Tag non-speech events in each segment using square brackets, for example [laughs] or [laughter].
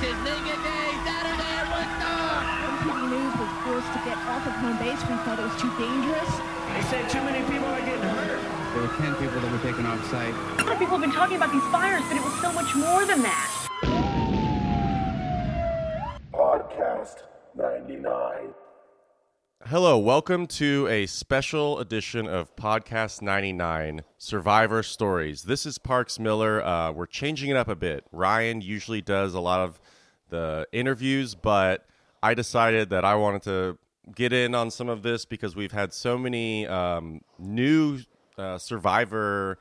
This is Liga Day Saturday at Woodstock. When News was forced to get off of home base, we thought it was too dangerous. They said too many people are getting hurt. There were 10 people that were taken off site. A lot of people have been talking about these fires, but it was so much more than that. Podcast 99. Hello, welcome to a special edition of Podcast 99 Survivor Stories. This is Parks Miller. Uh, we're changing it up a bit. Ryan usually does a lot of the interviews, but I decided that I wanted to get in on some of this because we've had so many um, new uh, Survivor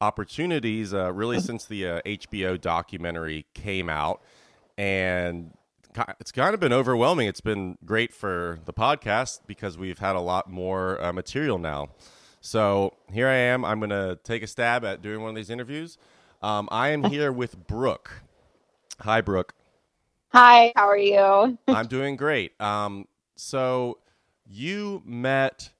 opportunities uh, really since the uh, HBO documentary came out. And it's kind of been overwhelming. It's been great for the podcast because we've had a lot more uh, material now. So here I am. I'm going to take a stab at doing one of these interviews. Um, I am [laughs] here with Brooke. Hi, Brooke. Hi, how are you? [laughs] I'm doing great. Um, so you met,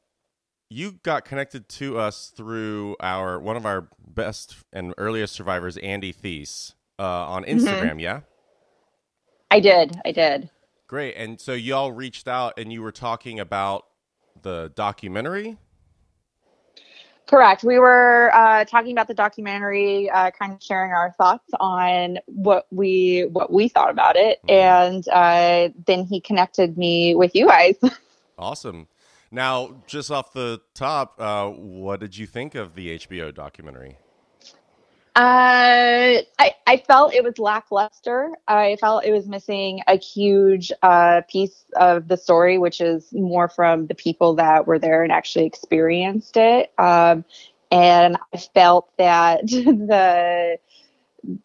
you got connected to us through our one of our best and earliest survivors, Andy Thies, uh, on Instagram. Mm-hmm. Yeah. I did. I did. Great. And so y'all reached out and you were talking about the documentary? Correct. We were uh, talking about the documentary, uh, kind of sharing our thoughts on what we what we thought about it, mm-hmm. and uh, then he connected me with you guys. [laughs] awesome. Now, just off the top, uh, what did you think of the HBO documentary? Uh, I, I felt it was lackluster. I felt it was missing a huge uh, piece of the story, which is more from the people that were there and actually experienced it. Um, and I felt that [laughs] the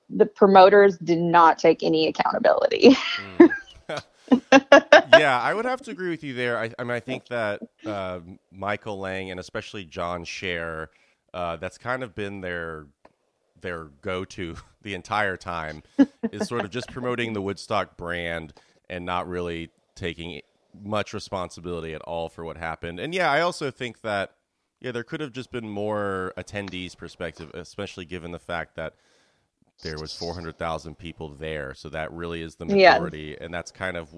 the promoters did not take any accountability. [laughs] mm. [laughs] yeah, I would have to agree with you there. I, I mean, I think that uh, Michael Lang and especially John Scher, uh, that's kind of been their their go to [laughs] the entire time [laughs] is sort of just promoting the Woodstock brand and not really taking much responsibility at all for what happened. And yeah, I also think that yeah, there could have just been more attendees perspective, especially given the fact that there was 400,000 people there. So that really is the majority and that's kind of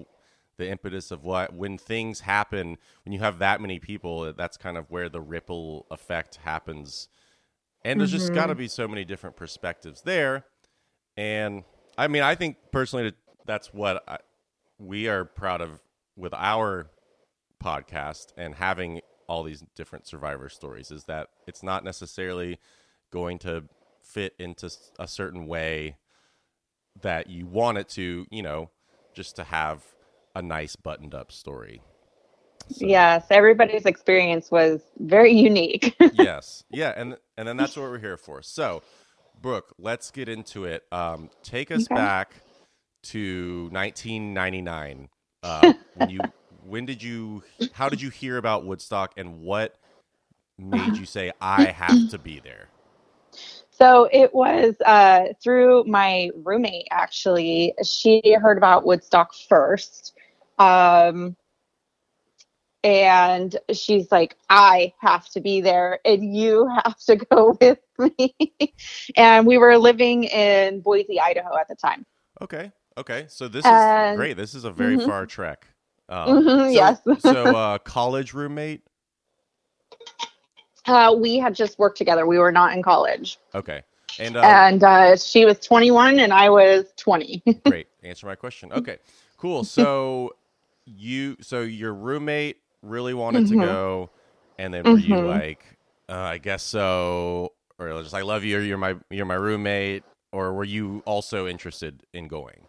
the impetus of what when things happen when you have that many people that's kind of where the ripple effect happens and there's mm-hmm. just got to be so many different perspectives there. And I mean, I think personally that's what I, we are proud of with our podcast and having all these different survivor stories is that it's not necessarily going to fit into a certain way that you want it to, you know, just to have a nice buttoned up story. So. Yes, everybody's experience was very unique. [laughs] yes, yeah, and and then that's what we're here for. So, Brooke, let's get into it. Um, take us okay. back to 1999. Uh, when you, [laughs] when did you, how did you hear about Woodstock, and what made you say [laughs] I have to be there? So it was uh, through my roommate. Actually, she heard about Woodstock first. Um, and she's like i have to be there and you have to go [laughs] with me. And we were living in boise idaho at the time. Okay okay. So this and, is great. This is a very mm-hmm. far trek. Um, mm-hmm, so, yes. [laughs] so uh, college roommate? Uh, we had just worked together. We were not in college. Okay. And uh, and uh, she was 21 and i was 20 [laughs] great. Answer my question. Okay. Cool. So you so your roommate really wanted mm-hmm. to go, and then were mm-hmm. you like, uh, I guess so, or just I love you, you're my you're my roommate, or were you also interested in going?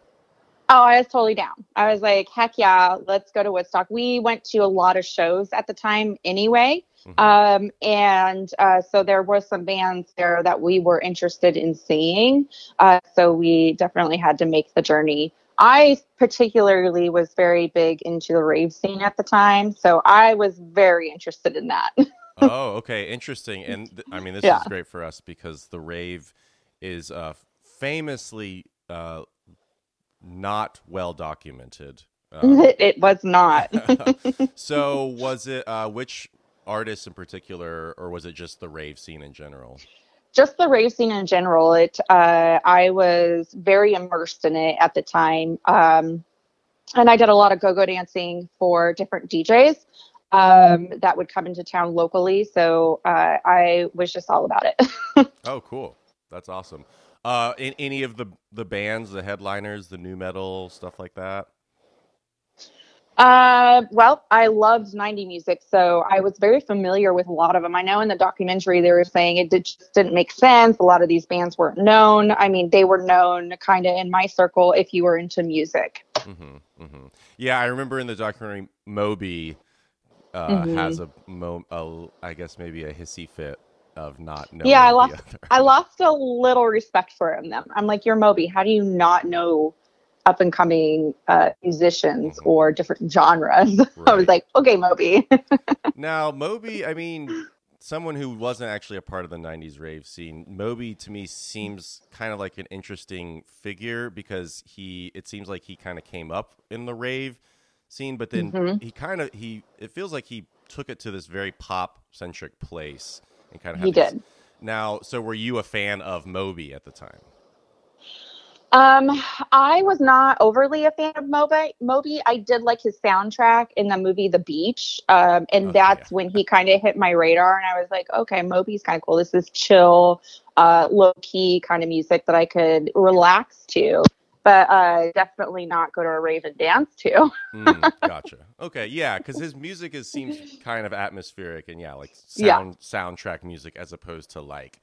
Oh, I was totally down. I was like, heck yeah, let's go to Woodstock. We went to a lot of shows at the time anyway. Mm-hmm. Um, and uh, so there were some bands there that we were interested in seeing. Uh, so we definitely had to make the journey I particularly was very big into the rave scene at the time, so I was very interested in that. [laughs] oh, okay, interesting. And th- I mean, this yeah. is great for us because the rave is uh, famously uh, not well documented. Um, [laughs] it was not. [laughs] so, was it uh, which artists in particular, or was it just the rave scene in general? Just the racing in general. It uh, I was very immersed in it at the time, um, and I did a lot of go-go dancing for different DJs um, that would come into town locally. So uh, I was just all about it. [laughs] Oh, cool. That's awesome. Uh, in any of the the bands, the headliners, the nu metal stuff like that. Uh, well, I loved 90 music, so I was very familiar with a lot of them. I know in the documentary they were saying it did, just didn't make sense. A lot of these bands weren't known. I mean, they were known kind of in my circle if you were into music. hmm hmm Yeah, I remember in the documentary, Moby uh, Mhm. has a, mo- a, I guess maybe a hissy fit of not knowing. Yeah, I lost. I lost a little respect for him. Them. I'm like, you're Moby. How do you not know up and coming uh, musicians Mhm. or different genres? [laughs] I was like, okay, Moby. [laughs] Now, Moby, I mean, someone who wasn't actually a part of the 90s rave scene, Moby to me seems kind of like an interesting figure because he, it seems like he kind of came up in the rave scene, but then Mhm. he kind of, he, it feels like he took it to this very pop centric place and kind of He did. Now, so were you a fan of Moby at the time? Um, I was not overly a fan of Moby. Moby, I did like his soundtrack in the movie The Beach, um, and Oh, that's yeah. when he kind of hit my radar, and I was like, okay, Moby's kind of cool. This is chill, uh, low key kind of music that I could relax to, but uh, definitely not go to a rave and dance to. Mm, [laughs] gotcha. Okay, yeah, because his music is seems kind of atmospheric and yeah, like Yeah. sound soundtrack music as opposed to like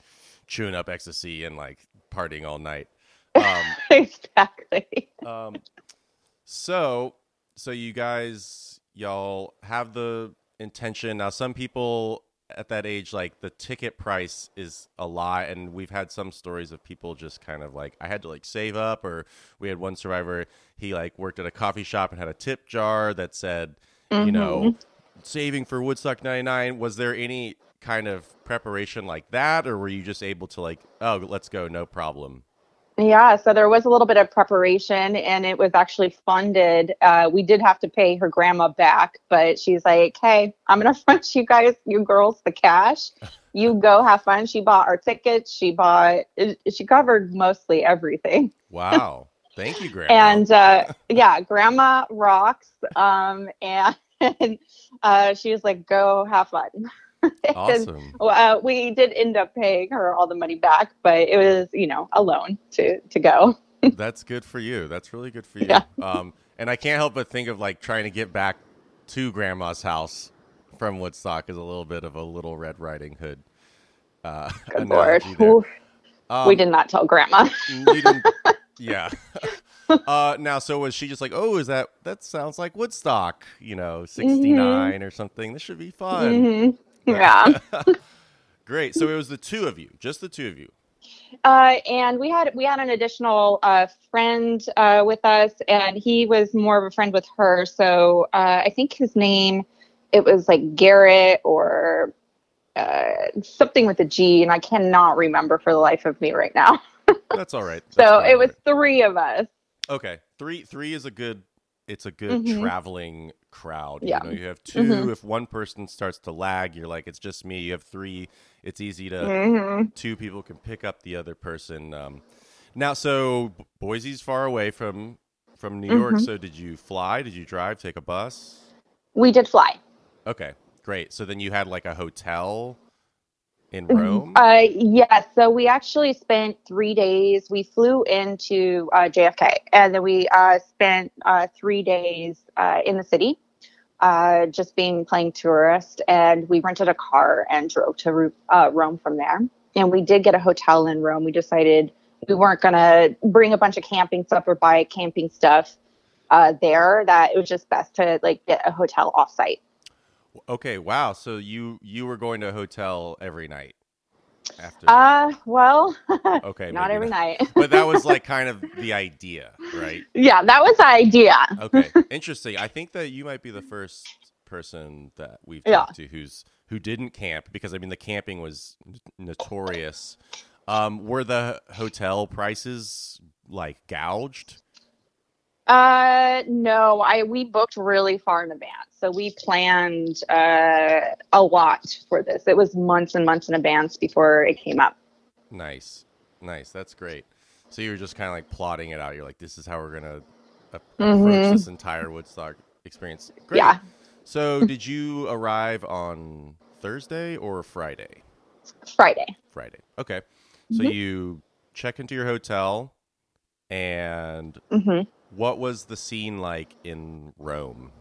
chewing up ecstasy and like partying all night. Um, [laughs] exactly. um, so so you guys y'all have the intention now. Some people at that age like the ticket price is a lot and we've had some stories of people just kind of like i had to like save up or we had one survivor he like worked at a coffee shop and had a tip jar that said you know saving for woodstock 99 was there any kind of preparation like that or were you just able to like oh let's go no problem Yeah, so there was a little bit of preparation and it was actually funded. Uh, we did have to pay her grandma back, but she's like, hey, I'm going [laughs] to front you guys, you girls, the cash. You [laughs] go have fun. She bought our tickets. She bought, she covered mostly everything. wow thank you [laughs] grandma And uh, yeah, grandma rocks. Um, and uh, she was like, go have fun. [laughs] Awesome uh, we did end up paying her all the money back, but it was, you know, a loan to, to go. [laughs] That's good for you. That's really good for you. Yeah. Um, and I can't help but think of like trying to get back to Grandma's house from Woodstock is a little bit of a little Red Riding Hood. Uh, Good [laughs] Lord. analogy there. Oof. Um, we did not tell grandma. yeah. uh, now, so was she just like, oh, is that that sounds like Woodstock? You know, sixty or something. This should be fun. Mhm. Yeah. [laughs] Great. So it was the two of you, just the two of you. Uh, and we had we had an additional uh, friend uh, with us, and he was more of a friend with her. So uh, I think his name it was like Garrett or uh, something with a G, and I cannot remember for the life of me right now. [laughs] That's all right. That's so it was all three of us. okay. Three three is a good. It's a good Mhm. traveling crowd. Yeah. You know, you have 2 Mhm. If one person starts to lag, you're like, it's just me. You have three. It's easy to. hmm Two people can pick up the other person. Um, now, so Boise's far away from from New York. Mhm. So did you fly? Did you drive? Take a bus? We did fly. Okay, great. So then you had like a hotel in Mhm. Rome. Uh, yes. So we actually spent three days. We flew into uh, JFK, and then we uh, spent uh, three days uh, in the city, uh, just being playing tourist. And we rented a car and drove to uh, Rome from there. And we did get a hotel in Rome. We decided we weren't gonna bring a bunch of camping stuff or buy camping stuff uh, there. That it was just best to like get a hotel offsite. Okay, wow. So you you were going to a hotel every night after. Uh, well, [laughs] okay, not every night. but that was like kind of [laughs] the idea, right? yeah, that was the idea. Okay, [laughs] interesting. I think that you might be the first person that we've Yeah. talked to who's who didn't camp because I mean the camping was n- notorious. Um, were the hotel prices like gouged? Uh, no, I we booked really far in advance, so we planned uh a lot for this. It was months and months in advance before it came up. Nice, nice. That's great. So you were just kind of like plotting it out. You're like, this is how we're gonna approach this entire Woodstock experience. Great. Yeah. So [laughs] did you arrive on Thursday or Friday? Friday. Friday. Okay. So you check into your hotel, and hmm what was the scene like in Rome?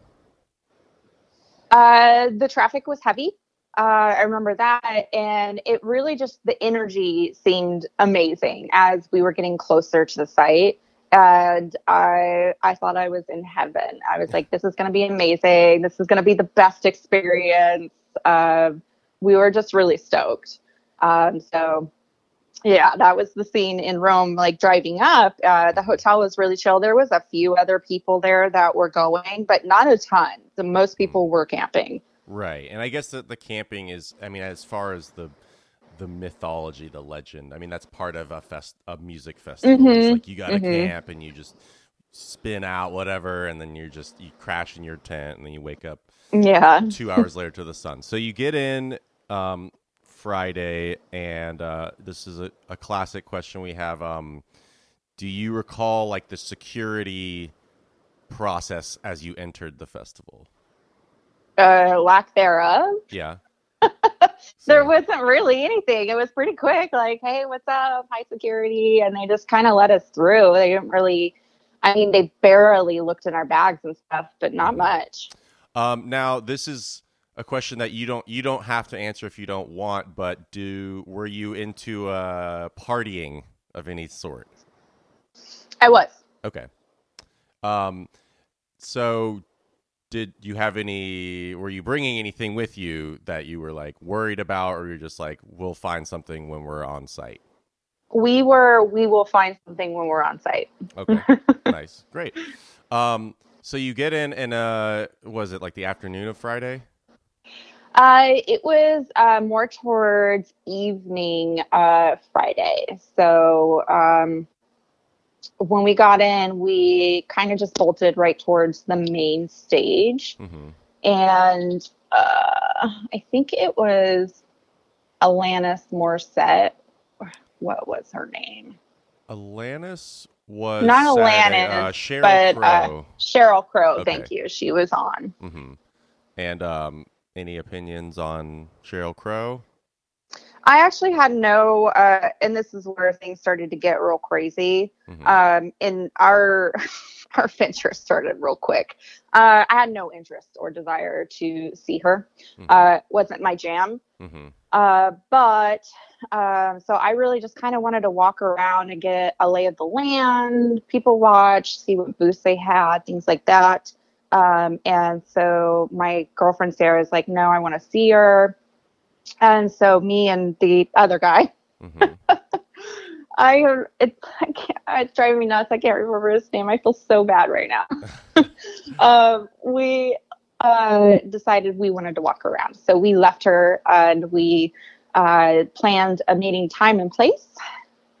Uh, the traffic was heavy. Uh, I remember that, and it really just the energy seemed amazing as we were getting closer to the site. And I, I thought I was in heaven. I was like, "This is going to be amazing. This is going to be the best experience." Uh, we were just really stoked. Um, so, yeah, that was the scene in Rome. Like driving up, uh, the hotel was really chill. There was a few other people there that were going, but not a ton. The most people were camping. Right, and I guess that the camping is. I mean, as far as the the mythology, the legend. I mean, that's part of a fest, a music festival. It's Mhm, like you got to mhm. camp and you just spin out whatever, and then you're just you crash in your tent, and then you wake up Yeah. two hours later to the sun. So you get in um, Friday, and uh, this is a, a classic question we have. Um, do you recall like the security process as you entered the festival? Uh, lack thereof. Yeah. [laughs] There wasn't really anything. It was pretty quick. Like, hey, what's up? High security. And they just kind of let us through. They didn't really, I mean, they barely looked in our bags and stuff, but not much. Um, now this is a question that you don't you don't have to answer if you don't want, but do were you into uh, partying of any sort? I was. Okay. Um, so did you have any? Were you bringing anything with you that you were like worried about, or you're just like, we'll find something when we're on site? We were, we will find something when we're on site. Okay, [laughs] nice, great. Um, so you get in, and uh, was it like the afternoon of Friday? Uh, it was uh, more towards evening uh, Friday. So um, when we got in, we kind of just bolted right towards the main stage. Mm-hmm. And uh, I think it was Alanis Morissette. What was her name? Alanis was Not Saturday, Alanis, uh, Sheryl but uh, Crow. Sheryl Crow. Okay. Thank you. She was on. hmm And um, any opinions on Sheryl Crow? I actually had no, uh, and this is where things started to get real crazy. Mhm. Um, and our [laughs] our venture started real quick. Uh, I had no interest or desire to see her. Mhm. Uh, wasn't my jam. Mm-hmm. Uh, but um, so I really just kind of wanted to walk around and get a lay of the land, people watch, see what booths they had, things like that. Um, and so my girlfriend Sarah is like, no, I want to see her. And so me and the other guy, hmm [laughs] I it, I can't, it's driving me nuts. I can't remember his name. I feel so bad right now. [laughs] um, we uh, decided we wanted to walk around, so we left her and we uh, planned a meeting time and place,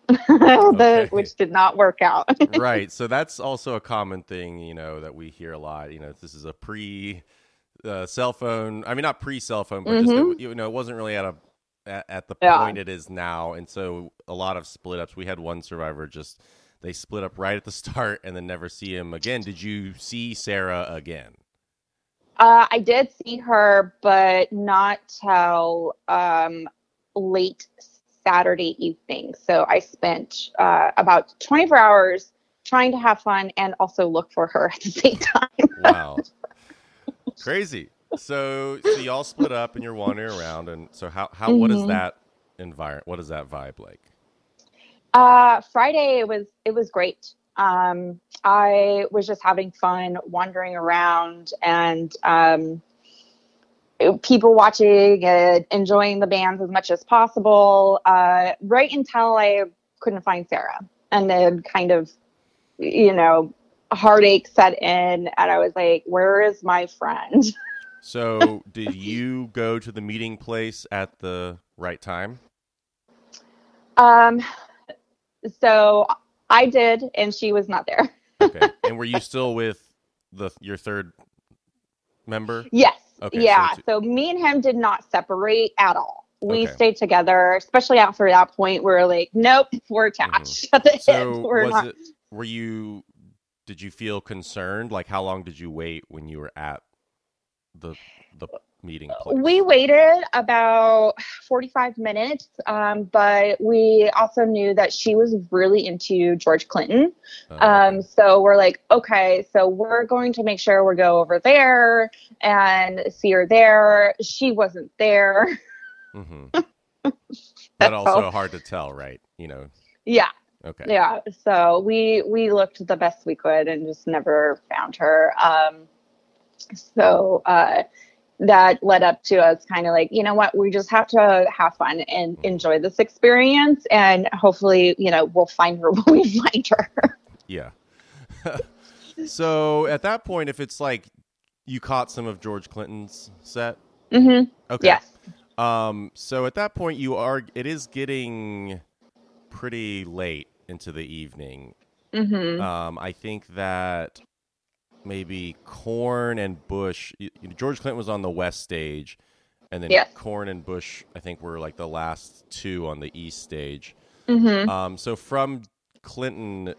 [laughs] the, which did not work out. [laughs] right. So that's also a common thing, you know, that we hear a lot. You know, this is a pre uh, cell phone. I mean, not pre cell phone, but just you know, it wasn't really at a at, at the Yeah. point it is now, and so a lot of split ups. We had one survivor just they split up right at the [laughs] start and then never see him again. Did you see Sarah again? Uh, I did see her, but not till um, late Saturday evening. So I spent uh, about 24 hours trying to have fun and also look for her at the same time. Wow. [laughs] Crazy. So so y'all split up and you're wandering around and so how how what is Mhm. that environment what is that vibe like? Uh, Friday it was it was great. Um, I was just having fun wandering around and um, people watching and enjoying the bands as much as possible. Uh, right until I couldn't find Sarah, and then kind of, you know, heartache set in, and I was like, "Where is my friend?" [laughs] So did you go to the meeting place at the right time? Um, so I did, and she was not there. Okay. [laughs] and were you still with the your third member? Yes. Okay, yeah. two- So, me and him did not separate at all. we Okay. stayed together, especially after that point. We're like, nope, [laughs] we're attached at the hip. Mm-hmm. So We're was not. it? Were you? Did you feel concerned? Like how long did you wait when you were at the the meeting place? We waited about 45 minutes, um, but we also knew that she was really into George Clinton. Uh, Um, so we're like, okay, so we're going to make sure we go over there and see her there. She wasn't there. Mm-hmm. [laughs] but also all. hard to tell, right? You know. yeah, Okay. yeah. So we we looked the best we could and just never found her. Um, so uh, that led up to us kind of like, you know what, we just have to have fun and enjoy this experience, and hopefully, you know, we'll find her [laughs] when we find her. Yeah. [laughs] so at that point, if it's like you caught some of George Clinton's set, hmm okay. Yes. Um. So at that point, you are. It is getting pretty late into the evening. hmm Um. I think that maybe Korn and Bush. George Clinton was on the west stage, and then Yes. Korn and Bush. I think were like the last two on the east stage. hmm Um, so from Clinton,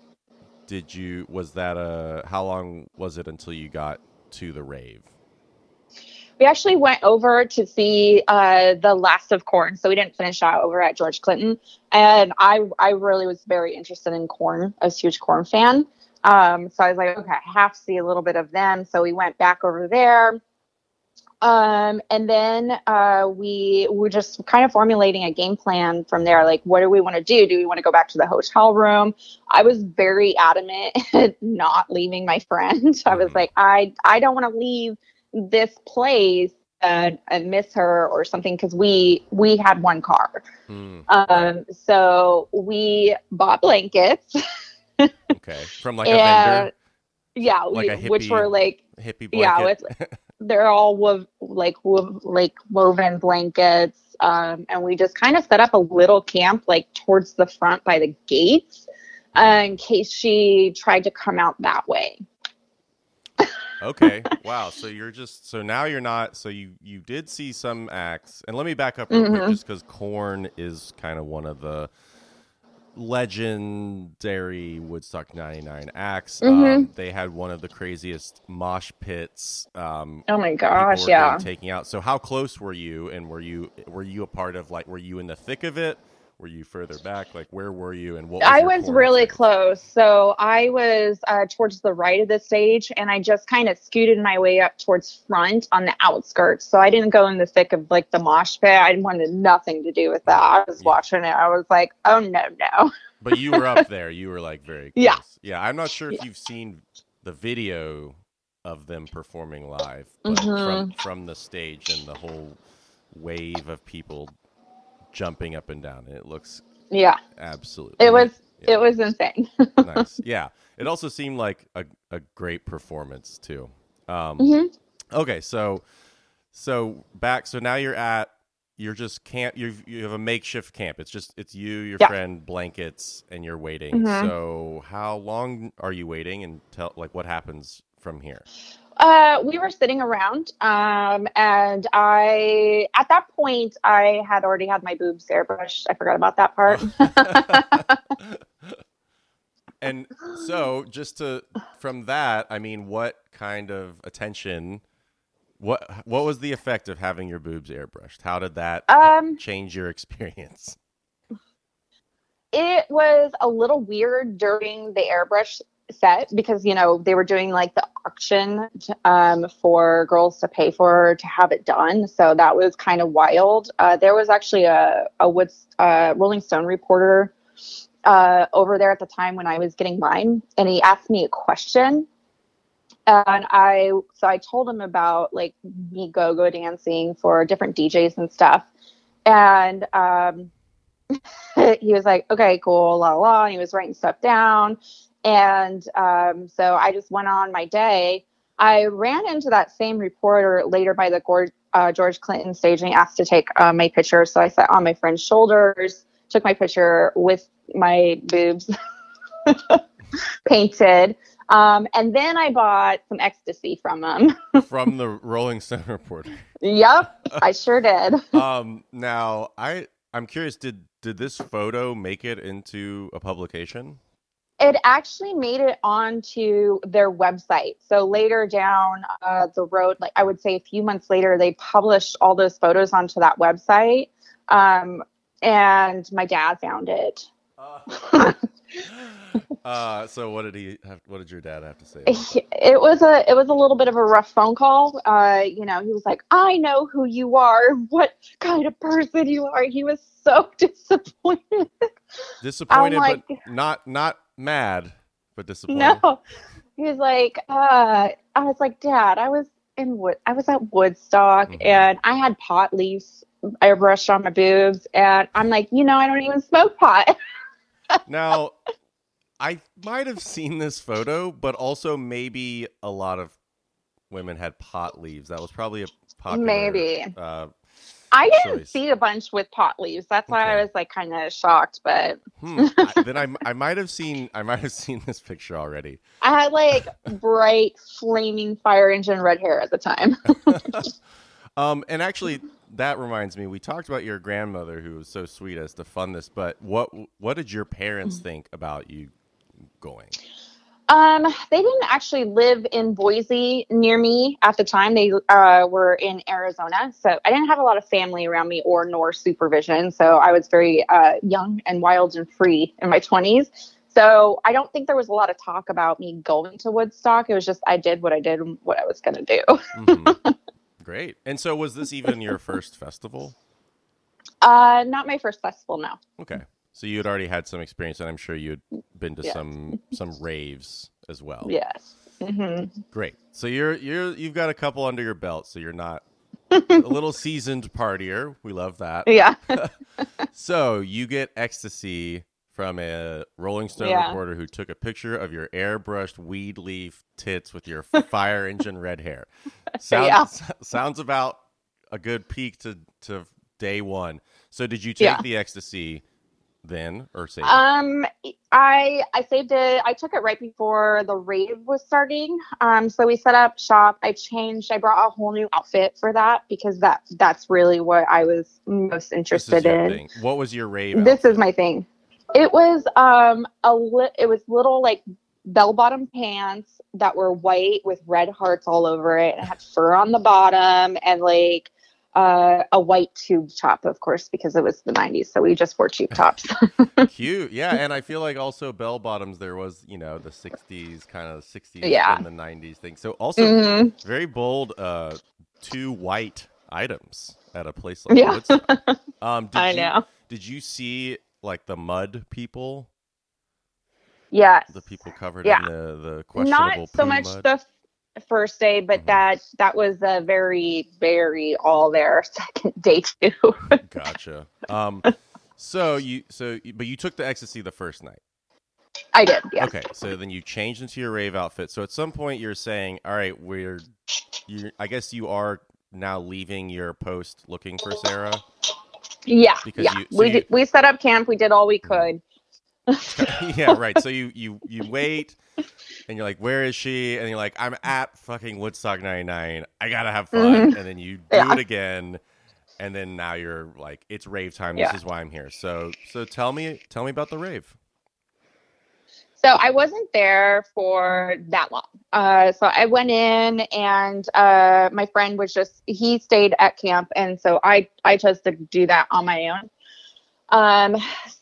did you was that a how long was it until you got to the rave? We actually went over to see uh, the last of Korn, so we didn't finish out over at George Clinton. And I, I really was very interested in Korn. I was a huge Korn fan, um, so I was like, okay, I have to see a little bit of them. So we went back over there, um, and then uh, we were just kind of formulating a game plan from there. Like, what do we want to do? Do we want to go back to the hotel room? I was very adamant [laughs] not leaving my friend. [laughs] I was Mhm. like, I, I don't want to leave this place and, and miss her or something because we we had one car Hmm, um so we bought blankets [laughs] okay, from like a vendor, yeah Like we, a which were like hippie yeah, blanket. they're all like like woven blankets um and we just kind of set up a little camp like towards the front by the gates uh, in case she tried to come out that way okay, [laughs] wow. So you're just so now you're not. So you you did see some acts, and let me back up real quick, Mhm. just because Korn is kind of one of the legendary Woodstock '99 acts. Um, Mhm. they had one of the craziest mosh pits. Um, oh my gosh yeah Taking out. So how close were you? And were you were you a part of like were you in the thick of it? Were you further back? Like where were you? And what? Was I was really experience? close. So I was uh, towards the right of the stage, and I just kind of scooted my way up towards front on the outskirts. So I didn't go in the thick of like the mosh pit. I wanted nothing to do with that. I was Yeah. watching it. I was like, oh no, no. But you were up there. You were like very [laughs] close. Yeah. Yeah. I'm not sure if Yeah. you've seen the video of them performing live, but Mm-hmm. from from the stage and the whole wave of people jumping up and down. It looks Yeah, absolutely. it was yeah. it was insane. [laughs] nice. Yeah. It also seemed like a, a great performance too. Um, Mhm. Okay, so so back. So now you're at you're just camp. You you have a makeshift camp. It's just it's you, your Yeah. friend, blankets, and you're waiting. Mhm. So how long are you waiting? And tell like what happens from here. Uh, we were sitting around, um, and I, at that point, I had already had my boobs airbrushed. I forgot about that part. [laughs] and so just to from that, I mean, what kind of attention? What what was the effect of having your boobs airbrushed? How did that Um, change your experience? it was a little weird during the airbrush set because you know they were doing like the auction um, for girls to pay for to have it done so that was kind of wild uh, there was actually a, a woods uh, rolling stone reporter uh, over there at the time when i was getting mine and he asked me a question and i so i told him about like me go-go dancing for different djs and stuff and um, [laughs] he was like, okay, cool, la la. And he was writing stuff down. And um, so I just went on my day. I ran into that same reporter later by the Gord, uh, George Clinton stage and he asked to take uh, my picture. So I sat on my friend's shoulders, took my picture with my boobs [laughs] painted. Um, and then I bought some ecstasy from him. [laughs] from the Rolling Stone reporter. yep, I sure did. [laughs] Um, now I I'm curious. Did did this photo make it into a publication? It actually made it onto their website. So later down uh, the road, like I would say a few months later, they published all those photos onto that website. Um, and my dad found it. [laughs] [laughs] Uh, so what did he have? What did your dad have to say? it was a it was a little bit of a rough phone call. Uh, you know, he was like, "I know who you are, what kind of person you are." He was so [laughs] disappointed. Disappointed, like- but not not mad, but disappointed. no, he was like, uh, "I was like, Dad, I was in Wood, I was at Woodstock, Mhm. and I had pot leaves airbrushed on my boobs, and I'm like, you know, I don't even smoke pot." [laughs] Now, I might have seen this photo, but also maybe a lot of women had pot leaves. That was probably a popular. Maybe. Uh, I didn't Choice. see a bunch with pot leaves. That's why I was like kind of shocked, but hmm, I, [laughs] then I, I might have seen I might have [laughs] seen this picture already. I had like bright, flaming fire engine red hair at the time. [laughs] Um, and actually, that reminds me. We talked about your grandmother, who was so sweet as to fund this. But what what did your parents think about you going? Um, they didn't actually live in Boise near me at the time. They uh, were in Arizona, so I didn't have a lot of family around me or nor supervision. So I was very uh, young and wild and free in my twenties. So I don't think there was a lot of talk about me going to Woodstock. It was just I did what I did and what I was going to do. Mhm. [laughs] Great. And so, was this even your first festival? Uh, not my first festival, no. Okay. So you had already had some experience, and I'm sure you had been to Yes. some some [laughs] raves as well. Yes. hmm Great. So you're you're you've got a couple under your belt, so you're not [laughs] a little seasoned partier. We love that. Yeah. [laughs] So you get ecstasy from a Rolling Stone Yeah. reporter who took a picture of your airbrushed weed leaf tits with your fire engine red hair. Sounds Yeah. sounds about a good peak to to day one. So did you take Yeah. the ecstasy then, or save it? Um, I I saved it. I took it right before the rave was starting. Um, so we set up shop. I changed. I brought a whole new outfit for that because that that's really what I was most interested in. thing. What was your rave? This outfit? is my thing. It was um a li- it was little like bell bottom pants that were white with red hearts all over it and it had fur on the bottom and like uh, a white tube top, of course, because it was the 90s. So we just wore tube tops. [laughs] cute. Yeah, and I feel like also bell bottoms. There was you know the '60s kind of '60s Yeah. and the '90s thing. So also Mhm. very bold. Uh, two white items at a place like Yeah. Woodstock. [laughs] Um, did I you, know. Did you see like the mud people? Yes. The people covered Yeah. in the the questionable Not so much mud? the first day, but Mhm. that that was a very, very all there [laughs] second day too. Gotcha. Um, so you so but you took the ecstasy the first night. I did, yeah. Okay, so then you changed into your rave outfit. So at some point you're saying, "All right, we're you I guess you are now leaving your post looking for Sarah." Yeah, Because yeah. you- so we you- did, we set up camp. We did all we could. [laughs] yeah, right. So you you you wait and you're like, "Where is she?" And you're like, "I'm at fucking Woodstock 99. I got to have fun." And then you [laughs] do Mm-hmm. Yeah. it again. And then now you're like, "It's rave time. This Yeah. is why I'm here." So so tell me tell me about the rave. So I wasn't there for that long. Uh, so I went in, and uh, my friend was just he stayed at camp, and so I I chose to do that on my own. Um,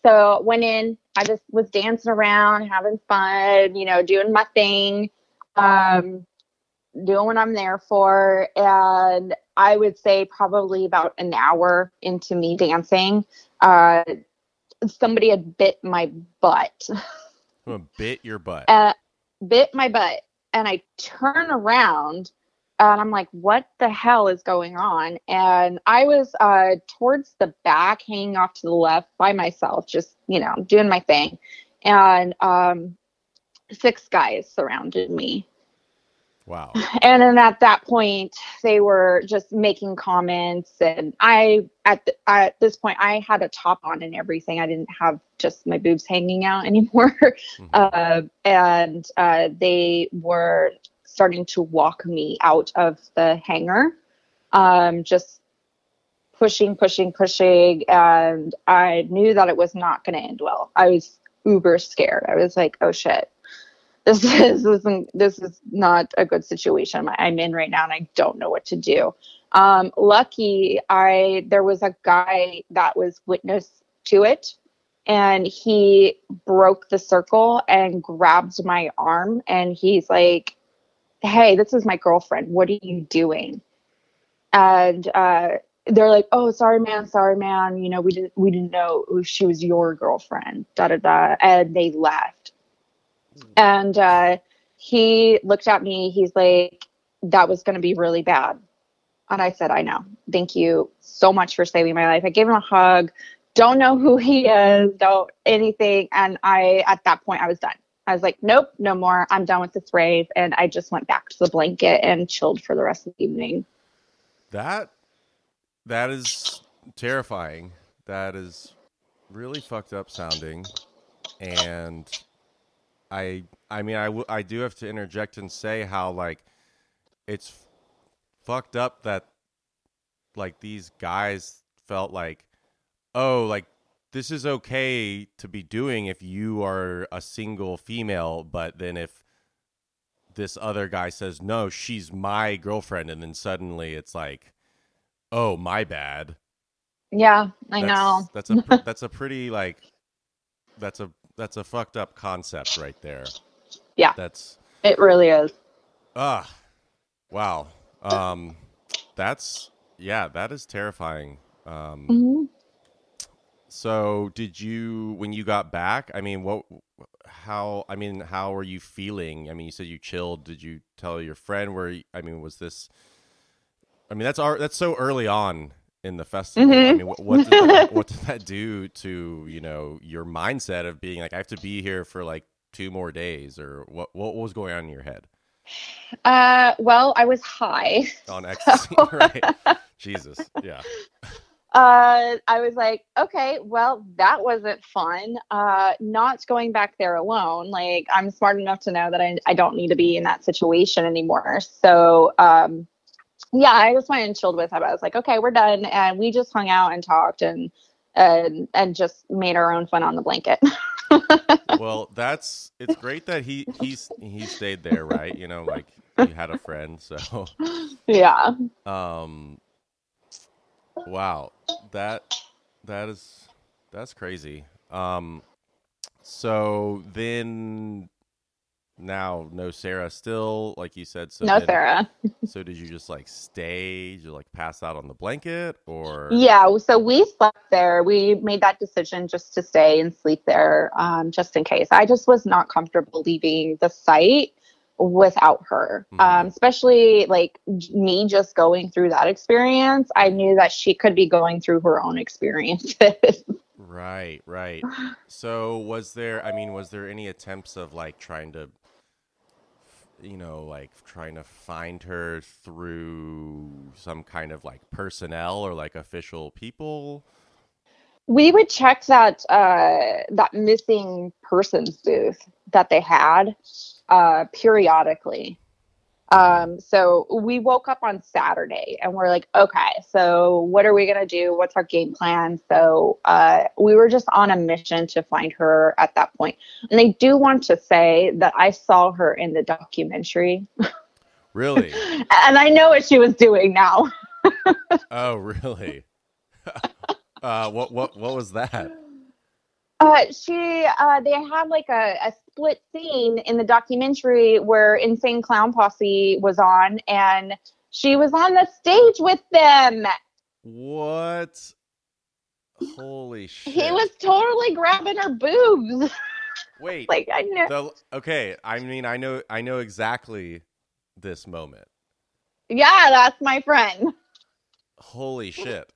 so went in. I just was dancing around, having fun, you know, doing my thing, um, doing what I'm there for, and I would say probably about an hour into me dancing, uh, somebody had bit my butt. Bit your butt. uh, bit my butt and I turn around and I'm like, what the hell is going on? And I was uh, towards the back, hanging off to the left by myself, just, you know, doing my thing. And um, six guys surrounded me. Wow. [sighs] and then at that point they were just making comments and i at the, at this point i had a top on and everything i didn't have just my boobs hanging out [laughs] anymore Mhm. uh, and uh, they were starting to walk me out of the hangar. Um, just pushing pushing pushing and i knew that it was not going to end well. I was uber scared. I was like oh shit. This [laughs] is this isn't this is not a good situation I'm in right now, and I don't know what to do. Um, lucky, I there was a guy that was witness to it, and he broke the circle and grabbed my arm, and he's like, "Hey, this is my girlfriend. What are you doing?" And uh, they're like, "Oh, sorry, man. Sorry, man. You know, we didn't we didn't know she was your girlfriend." Da da da, and they left and uh, he looked at me. He's like, "That was going to be really bad." And I said, "I know. Thank you so much for saving my life." I gave him a hug. Don't know who he is. Don't anything. And I, at that point, I was done. I was like, "Nope, no more. I'm done with this rave." And I just went back to the blanket and chilled for the rest of the evening. That that is terrifying. That is really fucked up sounding, and I I mean I, w- I do have to interject and say how like it's f- fucked up that like these guys felt like oh like this is okay to be doing if you are a single female but then if this other guy says no she's my girlfriend and then suddenly it's like oh my bad Yeah, I that's, know. that's a pr- [laughs] that's a pretty like that's a that's a fucked up concept right there Yeah. that's It really is. ah wow um that's yeah that is terrifying um Mhm. So did you when you got back i mean what how i mean how were you feeling? I mean you said you chilled. Did you tell your friend where you- i mean was this i mean that's our that's so early on in the festival. I Mhm. mean what, what, did that, [laughs] what did that do to you know your mindset of being like i have to be here for like two more days or what what was going on in your head? Uh, well, I was high. on [laughs] ecstasy [laughs] right. Jesus yeah uh, I was like, okay, well, that wasn't fun. Uh, not going back there alone. Like, I'm smart enough to know that I, I don't need to be in that situation anymore. So, um, yeah, I just went and chilled with him. I was like, okay, we're done, and we just hung out and talked and and and just made our own fun on the blanket. [laughs] well that's it's great that he he's he stayed there right you know like he had a friend so [laughs] yeah. um wow that that is that's crazy um so then now no sarah still like you said so no, Sarah. [laughs] so did you just like stay did you like pass out on the blanket or Yeah, so we slept there. We made that decision just to stay and sleep there, um, just in case. I just was not comfortable leaving the site without her, Mhm. um, especially like me just going through that experience. I knew that she could be going through her own experiences. [laughs] Right, right. So was there I mean was there any attempts of like trying to you know like trying to find her through some kind of like personnel or like official people? We would check that uh, that missing persons booth that they had uh, periodically. Um, so we woke up on Saturday and we're like, okay, so what are we gonna do? What's our game plan? So uh, we were just on a mission to find her at that point. And they do want to say that I saw her in the documentary, Really? [laughs] and I know what she was doing now. oh, really? [laughs] uh what what what was that? Uh, she, uh, they had like a, a split scene in the documentary where Insane Clown Posse was on, and she was on the stage with them. What? Holy shit. He was totally grabbing her boobs. Wait. [laughs] like I know. the, okay, I mean I know I know exactly this moment. yeah, that's my friend. Holy shit.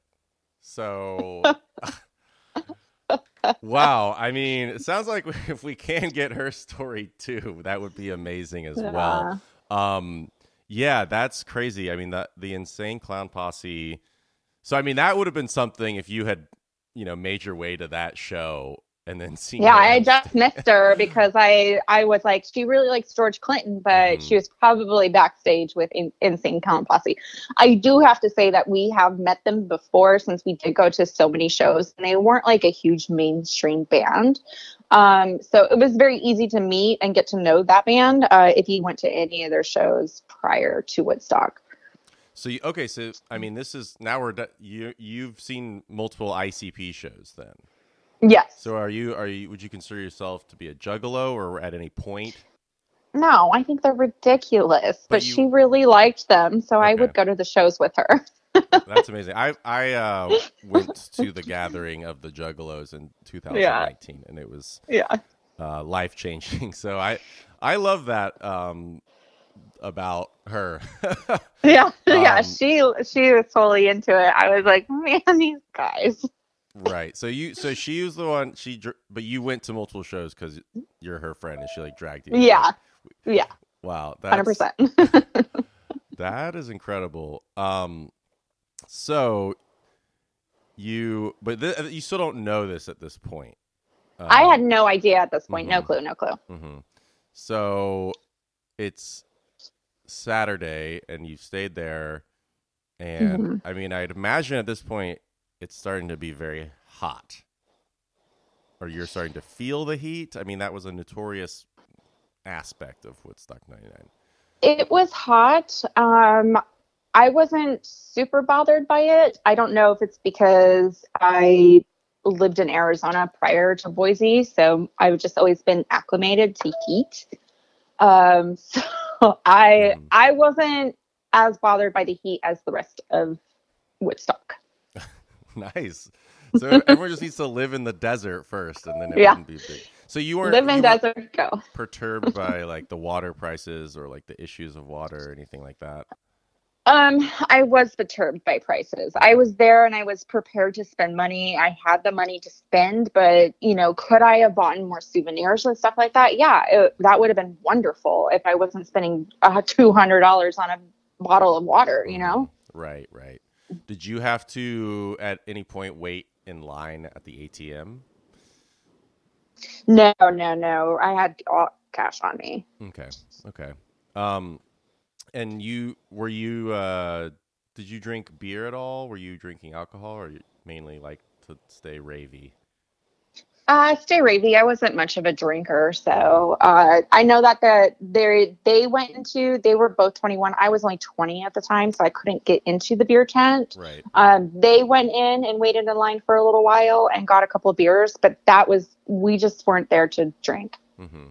So [laughs] Wow, I mean, it sounds like [laughs] if we can get her story too, that would be amazing as well. Um Yeah, that's crazy. I mean, that the insane clown posse. So I mean, that would have been something if you had, you know, made your way to that show and then seen. Yeah, I just missed her [laughs] because I I was like she really likes George Clinton, but Mhm. she was probably backstage with in, Insane Clown Posse. I do have to say that we have met them before since we did go to so many shows, and they weren't like a huge mainstream band. Um, so it was very easy to meet and get to know that band uh, if you went to any of their shows prior to Woodstock. So you, okay, so I mean, this is now we're you you've seen multiple ICP shows then. Yes. So are you are you would you consider yourself to be a juggalo or at any point? No, I think they're ridiculous, But but, you- she really liked them, so I would go to the shows with her. [laughs] That's amazing. I I uh, went to the gathering of the Juggalos in 2019, and it was Yeah. uh, life changing. [laughs] So I I love that um, about her. Yeah, [laughs] yeah, Um, she she was totally into it. I was like, man, these guys. Right. So you so she was the one she but you went to multiple shows because you're her friend and she like dragged you. Yeah, yeah, Wow. hundred That's, percent. [laughs] That is incredible. Um, so you, but th- you still don't know this at this point. Um, I had no idea at this point. No mhm. clue. No clue. Mm-hmm. So it's Saturday, and you stayed there, and Mhm. I mean, I'd imagine at this point it's starting to be very hot, or you're starting to feel the heat. I mean, that was a notorious aspect of Woodstock '99. It was hot. Um, I wasn't super bothered by it. I don't know if it's because I lived in Arizona prior to Boise, so I've just always been acclimated to heat. Um, [laughs] so I Mhm. I wasn't as bothered by the heat as the rest of Woodstock. [laughs] Nice. So everyone just needs to live in the desert first, and then it Yeah. wouldn't be big. So you weren't, Live in desert, go. perturbed [laughs] by like the water prices or like the issues of water or anything like that. Um, I was perturbed by prices. I was there and I was prepared to spend money. I had the money to spend, but you know, could I have bought more souvenirs and stuff like that? Yeah, it, that would have been wonderful if I wasn't spending uh, [laughs] two hundred dollars on a bottle of water. You know? Right, right. Did you have to at any point wait in line at the ATM? No, no, no. I had all cash on me. Okay, okay. Um, and you were you uh, did you drink beer at all? Were you drinking alcohol, or you mainly like to stay ravey? Uh, stay ravey. I wasn't much of a drinker, so uh, I know that the they they went into they were both 21. I was only 20 at the time, so I couldn't get into the beer tent. Right. Um, they went in and waited in line for a little while and got a couple of beers, but that was we just weren't there to drink. hmm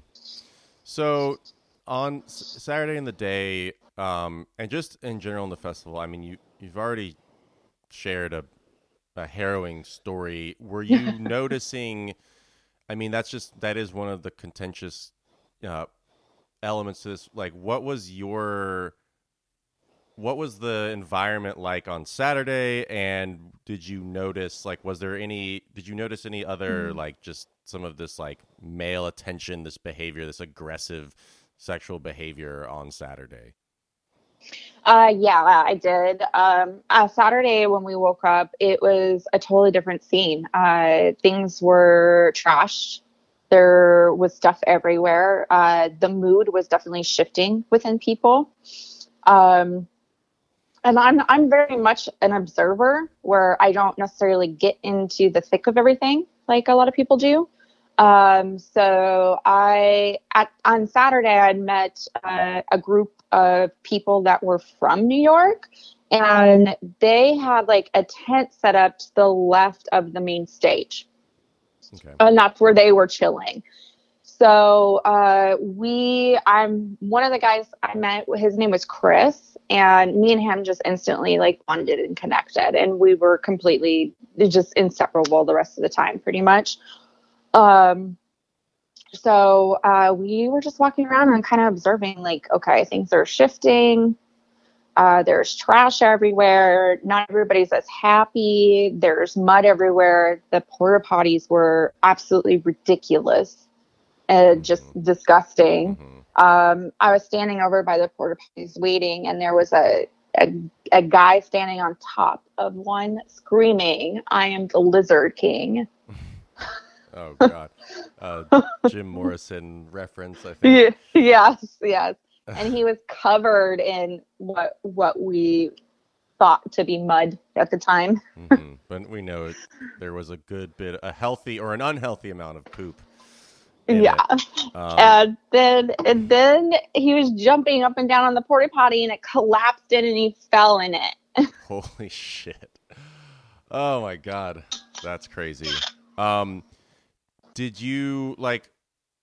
So on S- Saturday in the day, um, and just in general in the festival, I mean, you you've already shared a a harrowing story. Were you noticing? I mean, that's just that is one of the contentious uh, elements to this. Like, what was your what was the environment like on Saturday? And did you notice like was there any? Did you notice any other like just some of this like male attention, this behavior, this aggressive sexual behavior on Saturday? Uh, yeah, I did. Um, uh, Saturday when we woke up, it was a totally different scene. Uh, things were trashed. There was stuff everywhere. Uh, the mood was definitely shifting within people. Um, and I'm I'm very much an observer where I don't necessarily get into the thick of everything like a lot of people do. Um, so I at on Saturday I met uh, a group of people that were from New York, and they had like a tent set up to the left of the main stage, Okay. and that's where they were chilling. So uh, we, I'm one of the guys I met. His name was Chris, and me and him just instantly like bonded and connected, and we were completely just inseparable the rest of the time, pretty much. Um, so uh, we were just walking around and kind of observing, like, okay, things are shifting. Uh, there's trash everywhere. Not everybody's as happy. There's mud everywhere. The porta potties were absolutely ridiculous and just disgusting. Mhm. um, I was standing over by the porta potties waiting, and there was a, a a guy standing on top of one screaming, "I am the Lizard King." [laughs] Oh God, uh, Jim Morrison reference. I think. [laughs] yes, yes. And he was covered in what what we thought to be mud at the time. mm-hmm. [laughs] But we know it, there was a good bit, a healthy or an unhealthy amount of poop. Yeah. Um, and then and then he was jumping up and down on the porta potty and it collapsed in and he fell in it. [laughs] Holy shit. Oh my god. That's crazy. Um did you like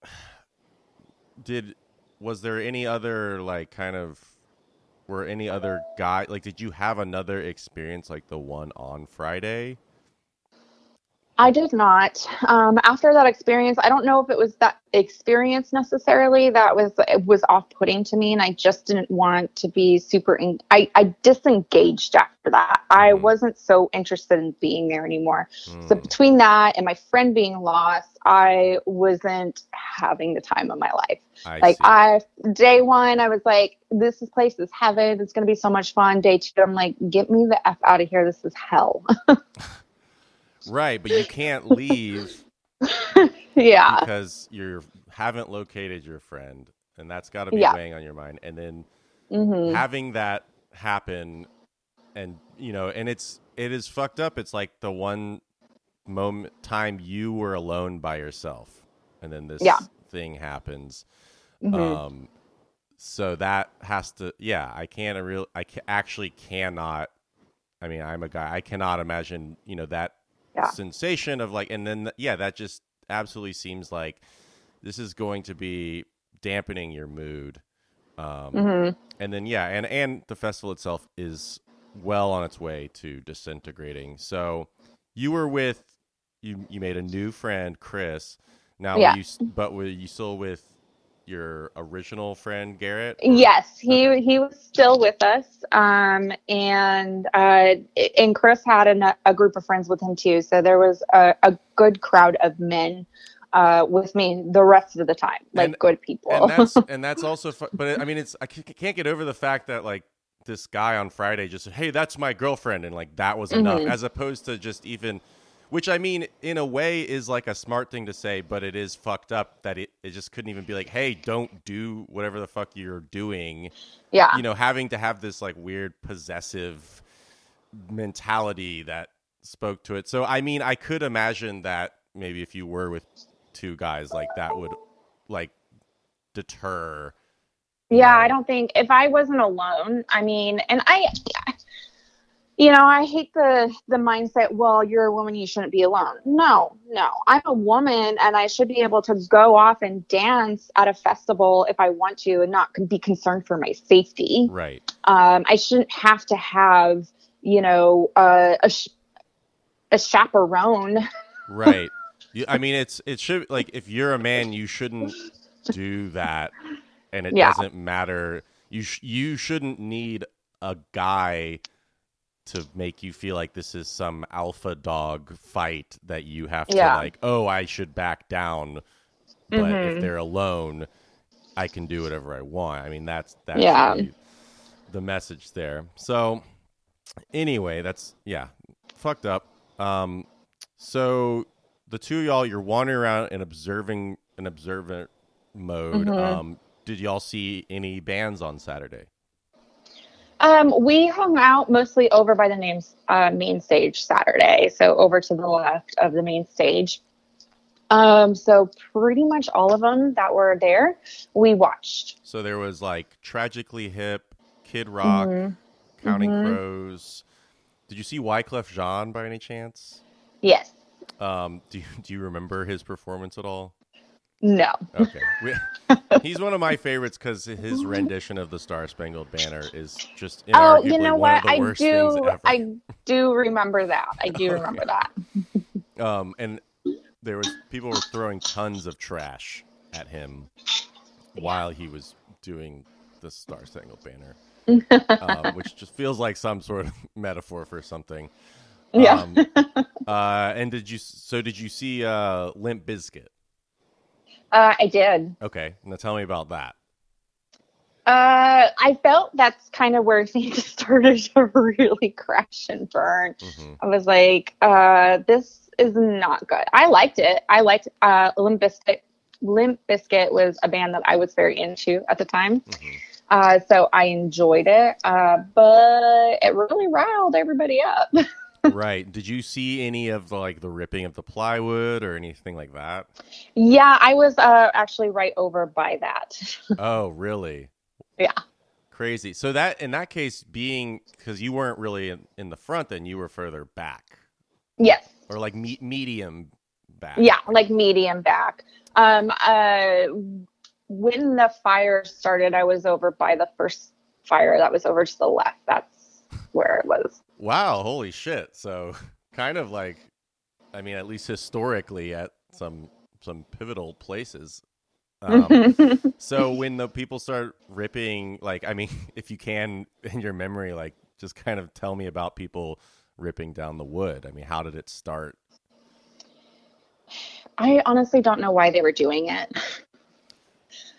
[sighs] did was there any other like kind of were any other guy like did you have another experience like the one on Friday? I did not. Um, after that experience, I don't know if it was that experience necessarily that was it was off putting to me, and I just didn't want to be super. In, I I disengaged after that. I Mhm. wasn't so interested in being there anymore. So Mm, between that and my friend being lost, I wasn't having the time of my life. I like see. I day one, I was like, "This is place is heaven. It's gonna be so much fun." Day two, I'm like, "Get me the f out of here. This is hell." [laughs] right, but you can't leave [laughs] yeah, because you haven't located your friend and that's got to be Yeah. weighing on your mind. And then hmm having that happen and you know and it's it is fucked up. It's like the one moment time you were alone by yourself and then this Yeah. thing happens. Hmm um so that has to yeah i can't real i ca- actually cannot i mean i'm a guy i cannot imagine you know that Yeah. sensation of like and then yeah that just absolutely seems like this is going to be dampening your mood um hmm and then yeah and and the festival itself is well on its way to disintegrating so you were with you you made a new friend chris now Yeah. were you but were you still with your original friend garrett or- Yes, he he was still with us, um, and uh, and Chris had an, a group of friends with him too. So there was a, a good crowd of men uh, with me the rest of the time, like And- good people. and that's [laughs] and that's also fu- but i mean it's i c- can't get over the fact that like this guy on friday just said hey that's my girlfriend and like that was enough Mhm. as opposed to just even which i mean in a way is like a smart thing to say but it is fucked up that it, it just couldn't even be like hey don't do whatever the fuck you're doing yeah, you know having to have this like weird possessive mentality that spoke to it so i mean i could imagine that maybe if you were with two guys like that would like deter yeah. know. I don't think if I wasn't alone, I mean, and I. You know, I hate the the mindset. Well, you're a woman, you shouldn't be alone. No, no, I'm a woman, and I should be able to go off and dance at a festival if I want to, and not be concerned for my safety. right um, I shouldn't have to have, you know, uh, a sh- a chaperone. right [laughs] you, i mean it's it should like if you're a man you shouldn't do that and it Yeah. doesn't matter you sh- you shouldn't need a guy to make you feel like this is some alpha dog fight that you have to Yeah. like oh i should back down but if Mhm. they're alone i can do whatever i want i mean that's that's Yeah. the message there so anyway that's yeah fucked up um so the two of y'all you're wandering around and observing an observant mode Mhm. um did y'all see any bands on saturday Um, we hung out mostly over by the names uh, main stage Saturday, so over to the left of the main stage. Um, so pretty much all of them that were there, we watched. so there was like tragically hip kid rock Mhm. counting Mhm. crows did you see wyclef jean by any chance Yes. um do you, do you remember his performance at all No. Okay. We, [laughs] he's one of my favorites because his rendition of the Star Spangled Banner is just Oh, you know what? I do. I do remember that. I do Okay. remember that. Um, and there was people were throwing tons of trash at him while he was doing the Star Spangled Banner, um, [laughs] which just feels like some sort of [laughs] metaphor for something. Yeah. Um, uh, and did you? So did you see uh, Limp Bizkit? Uh, I did. Okay, now tell me about that. Uh, I felt that's kind of where [laughs] things started to really crash and burn. Mhm. I was like, uh, this is not good. I liked it. I liked uh, Limp Bizkit. Limp Bizkit was a band that I was very into at the time. Mhm. Uh, so I enjoyed it, uh, but it really riled everybody up. [laughs] right. Did you see any of the like the ripping of the plywood or anything like that? yeah, I was uh, actually right over by that. [laughs] oh, really? Yeah. Crazy. So that in that case, being because you weren't really in, in the front, then you were further back, yes. or like me- medium back. Yeah, like medium back. Um, uh, when the fire started, I was over by the first fire that was over to the left. That's where it was. Wow. Holy shit. So [laughs] kind of like, I mean, at least historically, at some some pivotal places. Um, [laughs] so when the people start ripping, like, I mean, [laughs] if you can in your memory, like, just kind of tell me about people ripping down the wood. I mean, how did it start? I honestly don't know why they were doing it.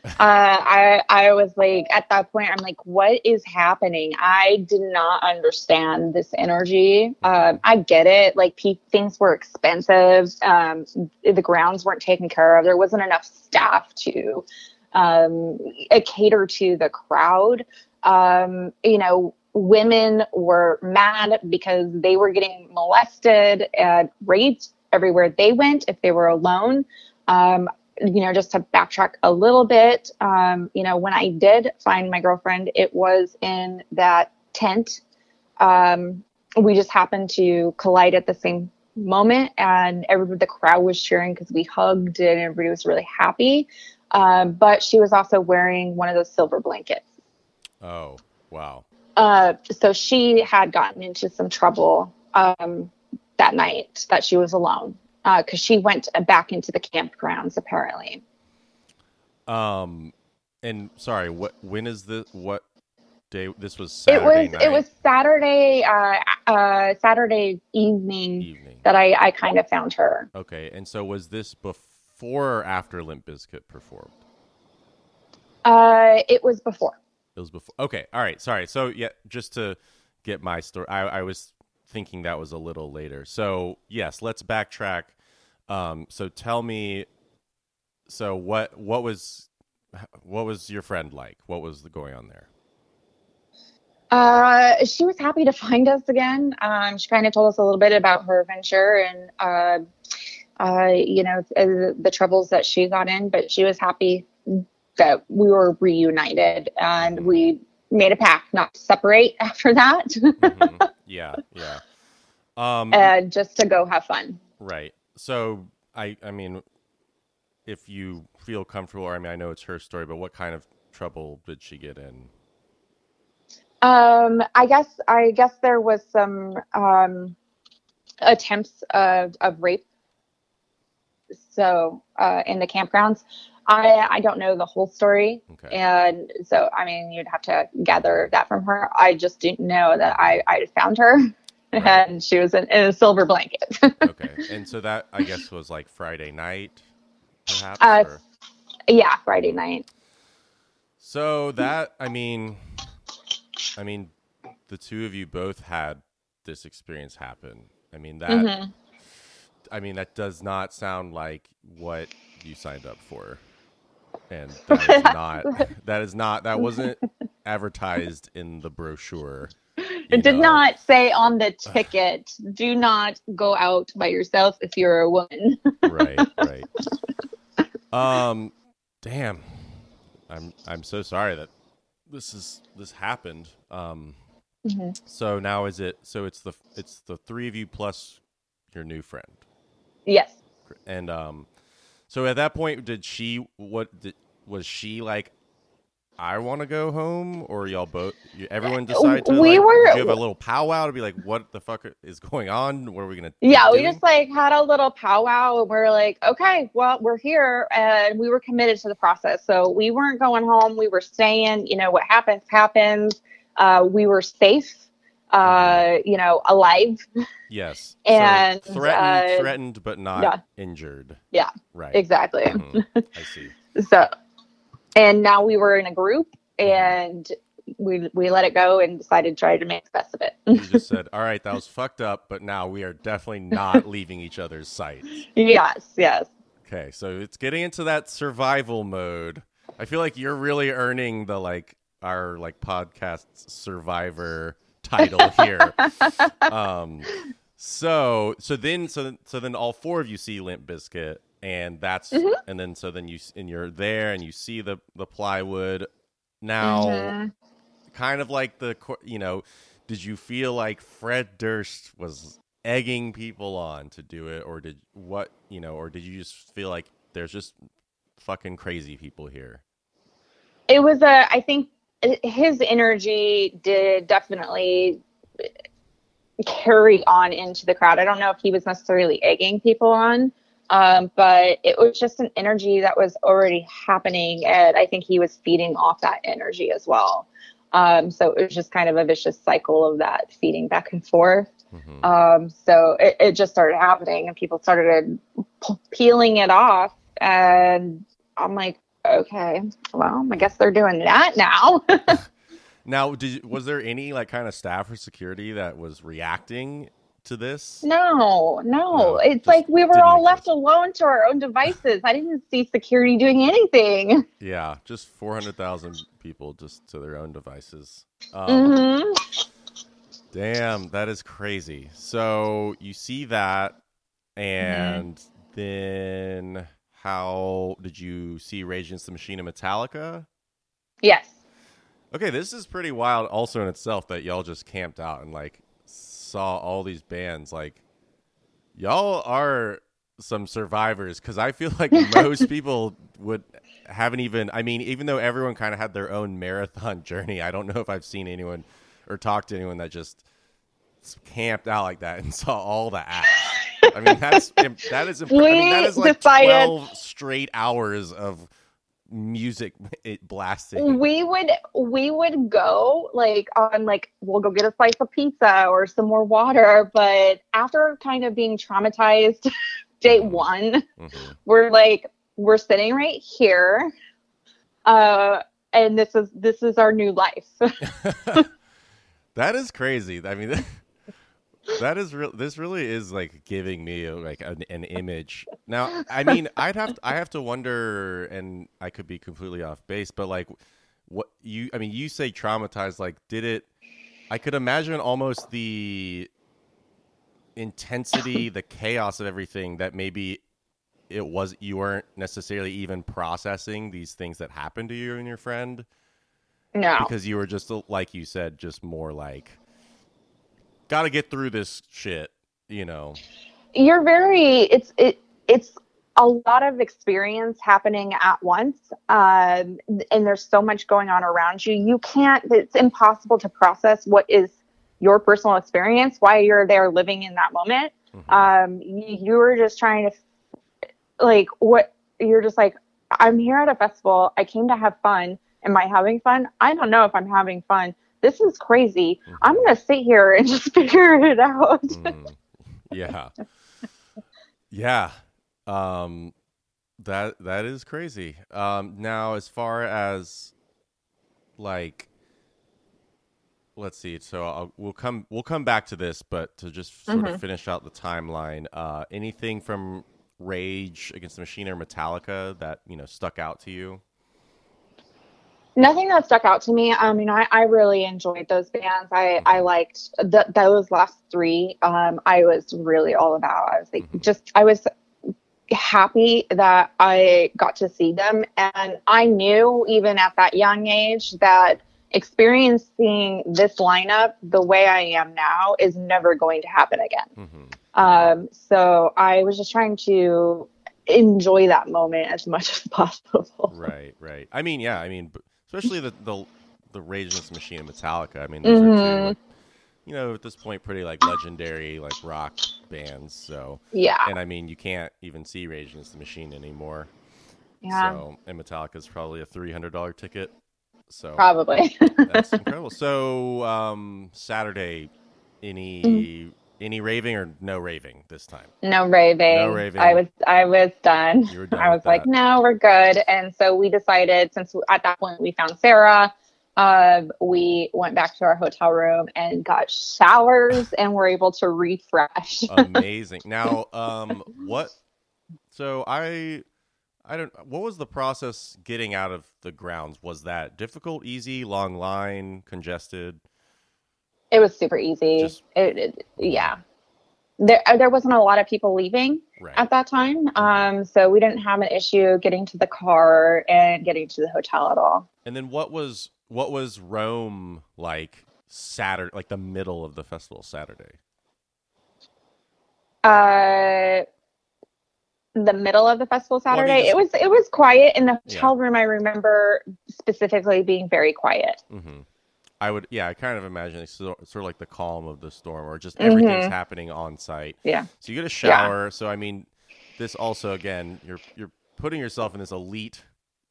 Uh, I I was like at that point I'm like what is happening? I did not understand this energy. Um, I get it. Like pe- things were expensive. Um, the grounds weren't taken care of. There wasn't enough staff to um, uh, cater to the crowd. Um, you know, women were mad because they were getting molested and raped everywhere they went if they were alone. Um, you know, just to backtrack a little bit, um, you know, when I did find my girlfriend, it was in that tent. Um, we just happened to collide at the same moment, and everybody, the crowd was cheering because we hugged and everybody was really happy. Um, but she was also wearing one of those silver blankets. Oh, wow. Uh, so she had gotten into some trouble um, that night that she was alone because she went back into the campgrounds apparently. Um, and sorry, what? When is the what day? This was Saturday it was night it was Saturday uh, uh, Saturday evening evening. that I, I kind of found her. Okay, and so was this before or after Limp Bizkit performed? Uh, it was before. It was before. Okay, all right. Sorry. So yeah, just to get my story, I, I was thinking that was a little later. So yes, let's backtrack. Um, so tell me, so what what was what was your friend like? What was the going on there? Uh, she was happy to find us again. Um, she kind of told us a little bit about her venture and, uh, uh, you know, uh, the troubles that she got in, but she was happy that we were reunited and we made a pact not to separate [laughs] after that Mhm. Yeah, [laughs] yeah. Um, and just to go have fun. Right. So I I mean if you feel comfortable or I mean I know it's her story, but what kind of trouble did she get in? Um, I guess I guess there was some um, attempts of, of rape. So uh, in the campgrounds, I I don't know the whole story, Okay. and so I mean you'd have to gather that from her. I just didn't know that I I found her, Right. [laughs] and she was in, in a silver blanket. [laughs] okay. And so that I guess was like Friday night perhaps Uh, or- yeah, Friday night. So that I mean I mean the two of you both had this experience happen. I mean that Mhm. I mean that does not sound like what you signed up for. And [laughs] that is not that is not that wasn't advertised in the brochure. It did know. not say on the [sighs] ticket, "Do not go out by yourself if you're a woman." [laughs] right, right. Um, damn. I'm I'm so sorry that this is this happened. Um, Mhm. so now is it? So it's the it's the three of you plus your new friend, yes. and um, so at that point, did she what did was she like? I want to go home, or y'all both? Everyone decide to. We like, were- you have a little powwow to be like, "What the fuck is going on? What are we gonna?" Yeah, we doing?" just like had a little powwow and we are like, okay, well, we're here and we were committed to the process. So we weren't going home. We were staying, you know, what happens, happens. Uh, we were safe, uh, you know, alive. Yes. [laughs] And, so threatened, uh, threatened, but not yeah. injured. Yeah, Right. Exactly. Mhm. I see. [laughs] So, and now we were in a group and we we let it go and decided to try to make the best of it. You just [laughs] said, "All right, that was fucked up, but now we are definitely not leaving each other's sight." yes, yes. Okay, so it's getting into that survival mode. I feel like you're really earning the like our like podcast survivor title here. [laughs] um so so then so so then all four of you see Limp Bizkit and that's Mhm. and then so then you and you're there and you see the the plywood now Mhm. kind of like the you know did you feel like Fred Durst was egging people on to do it or did what you know or did you just feel like there's just fucking crazy people here It was a. I think his energy did definitely carry on into the crowd. I don't know if he was necessarily egging people on, um, but it was just an energy that was already happening, and I think he was feeding off that energy as well. Um, so it was just kind of a vicious cycle of that feeding back and forth. Mhm. Um, so it, it just started happening, and people started peeling it off, and I'm like, okay, well, I guess they're doing that now. [laughs] now did was there any like kind of staff or security that was reacting to this no, no, No, it's like we were all left alone to our own devices. I didn't see security doing anything. [laughs] yeah just 400,000 people just to their own devices um, hmm Damn, that is crazy. So you see that, Mm-hmm. and then how did you see Rage Against the Machine and Metallica? Yes. Okay, this is pretty wild, also in itself, that y'all just camped out and like saw all these bands. Like, y'all are some survivors because I feel like [laughs] most people would haven't even. I mean, even though everyone kind of had their own marathon [laughs] journey, I don't know if I've seen anyone or talked to anyone that just camped out like that and [laughs] saw all the acts. I mean, that's that is impre- I mean, that is like decided- twelve straight hours of music it blasting. We would we would go like on like we'll go get a slice of pizza or some more water, but after kind of being traumatized [laughs] day one, Mhm. we're like we're sitting right here uh and this is this is our new life [laughs] That is crazy. I mean, [laughs] that is real. This really is like giving me like an, an image. Now, I mean, I'd have I have to wonder, and I could be completely off base, but like, what you? I mean, you say traumatized. Like, did it? I could imagine almost the intensity, the chaos of everything that maybe it was you weren't necessarily even processing these things that happened to you and your friend no because you were just like you said just more like got to get through this shit you know. You're very it's it it's a lot of experience happening at once um, and there's so much going on around you. You can't it's impossible to process what is your personal experience while you're there living in that moment. Mhm. um, you, you were just trying to like what you're just like i'm here at a festival i came to have fun. Am i having fun? I don't know if i'm having fun this is crazy. I'm gonna sit here and [laughs] just figure it out. Mm. yeah. [laughs] Yeah. Um that that is crazy. Um now as far as like let's see. So I'll, we'll come we'll come back to this but to just sort of finish out the timeline uh anything from rage against the machine or metallica that you know stuck out to you Nothing that stuck out to me. I mean, I, I really enjoyed those bands. I, I liked th- those last three. Um, I was really all about. I was like, just, I was happy that I got to see them. And I knew even at that young age that experiencing this lineup the way I am now is never going to happen again. hmm Um, so I was just trying to enjoy that moment as much as [laughs] possible. Right, right. I mean, yeah. I mean, b- especially the the the Rage Against the Machine and Metallica. I mean, those are two, like, you know, at this point, pretty like legendary like rock bands. So, Yeah. and I mean, you can't even see Rage Against the Machine anymore. Yeah. So, and Metallica's probably a three hundred dollar ticket. So Probably. [laughs] that's incredible. So, um, Saturday, any Mm. Any raving or no raving this time? no raving. No raving. I was I was done. You were [laughs] done I was like, that. no, we're good. And so we decided since at that point we found Sarah, um, we went back to our hotel room and got showers and were able to refresh. [laughs] Amazing. Now, um, what? So I, I don't. What was the process getting out of the grounds? Was that difficult, easy, long line, congested? It was super easy. Just- it, it- yeah. There, uh, there wasn't a lot of people leaving Right. at that time, um, so we didn't have an issue getting to the car and getting to the hotel at all. And then what was what was Rome like Saturday, like the middle of the festival Saturday? Uh, the middle of the festival Well, I mean, Saturday, just- it was it was quiet in the Yeah. hotel room. I remember specifically being very quiet. hmm I would, yeah, I kind of imagine it's sort of like the calm of the storm, or just everything's Mhm. happening on site. Yeah. So you get a shower. So I mean, this also again, you're you're putting yourself in this elite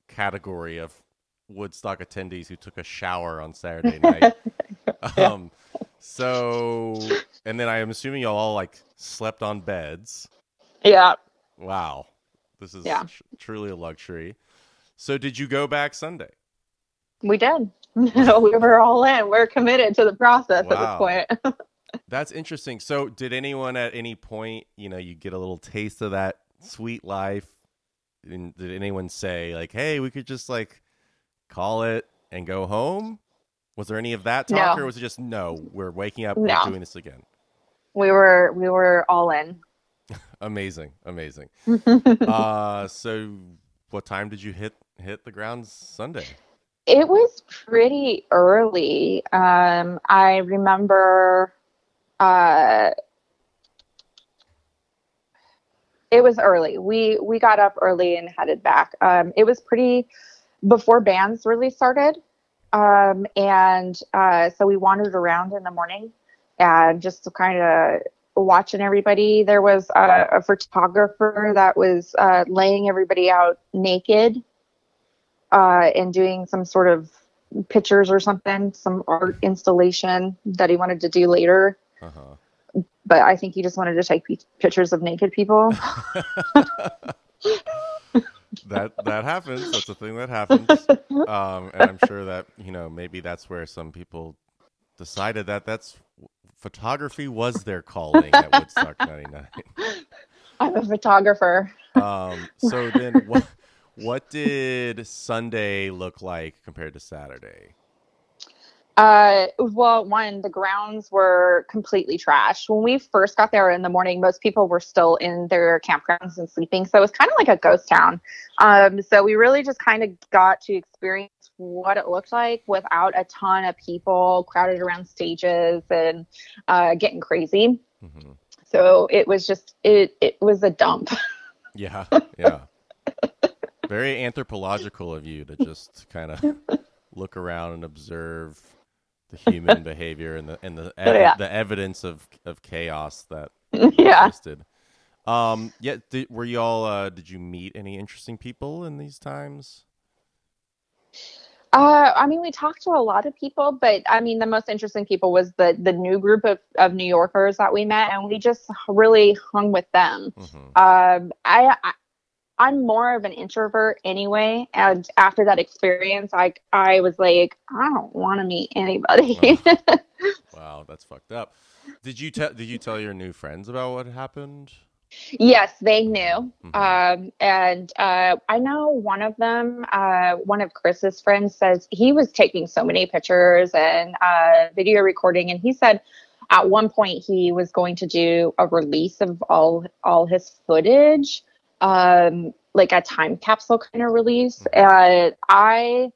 category of Woodstock attendees who took a shower on Saturday [laughs] night. [laughs] um, so and then I am assuming y'all all like slept on beds. Yeah. Wow, this is Yeah. tr- truly a luxury. So did you go back Sunday? We did. [laughs] we were all in. We're committed to the process Wow. at this point. [laughs] That's interesting. So, did anyone at any point, you know, you get a little taste of that sweet life? And did anyone say like, "Hey, we could just like call it and go home"? Was there any of that talk, No. or was it just no? We're waking up, No. we're doing this again. we were we were all in. [laughs] Amazing, amazing. uh, so what time did you hit hit the ground Sunday? It was pretty early. Um, I remember uh, it was early. We we got up early and headed back. Um, it was pretty before bands really started, um, and uh, so we wandered around in the morning and just kind of watching everybody. There was a, a photographer that was uh, laying everybody out naked uh, and doing some sort of pictures or something, some art installation that he wanted to do later. Uh huh. But I think he just wanted to take p- pictures of naked people. [laughs] [laughs] that that happens. That's a thing that happens. Um, and I'm sure that you know maybe that's where some people decided that that's photography was their calling at Woodstock '99. I'm a photographer. Um, so then, what what did Sunday look like compared to Saturday? Uh, well, one, the grounds were completely trashed. When we first got there in the morning, most people were still in their campgrounds and sleeping. So it was kind of like a ghost town. Um, so we really just kind of got to experience what it looked like without a ton of people crowded around stages and uh, getting crazy. hmm So it was just, it, it was a dump. [laughs] Yeah, yeah. Very anthropological of you to just kind of [laughs] look around and observe the human [laughs] behavior and the and the ev- Yeah. the evidence of of chaos that [laughs] yeah. existed. Um, yeah, did, were you all? Uh, did you meet any interesting people in these times? Uh, I mean, we talked to a lot of people, but I mean, the most interesting people was the the new group of, of New Yorkers that we met, and we just really hung with them. hmm Um, I, I I'm more of an introvert anyway, and after that experience, I I was like, I don't want to meet anybody. [laughs] Wow, that's fucked up. Did you tell? Did you tell your new friends about what happened? Yes, they knew. Mhm. Um, and uh, I know one of them, uh, one of Chris's friends, says he was taking so many pictures and uh, video recording, and he said at one point he was going to do a release of all all his footage, um, like a time capsule kind of release. And I.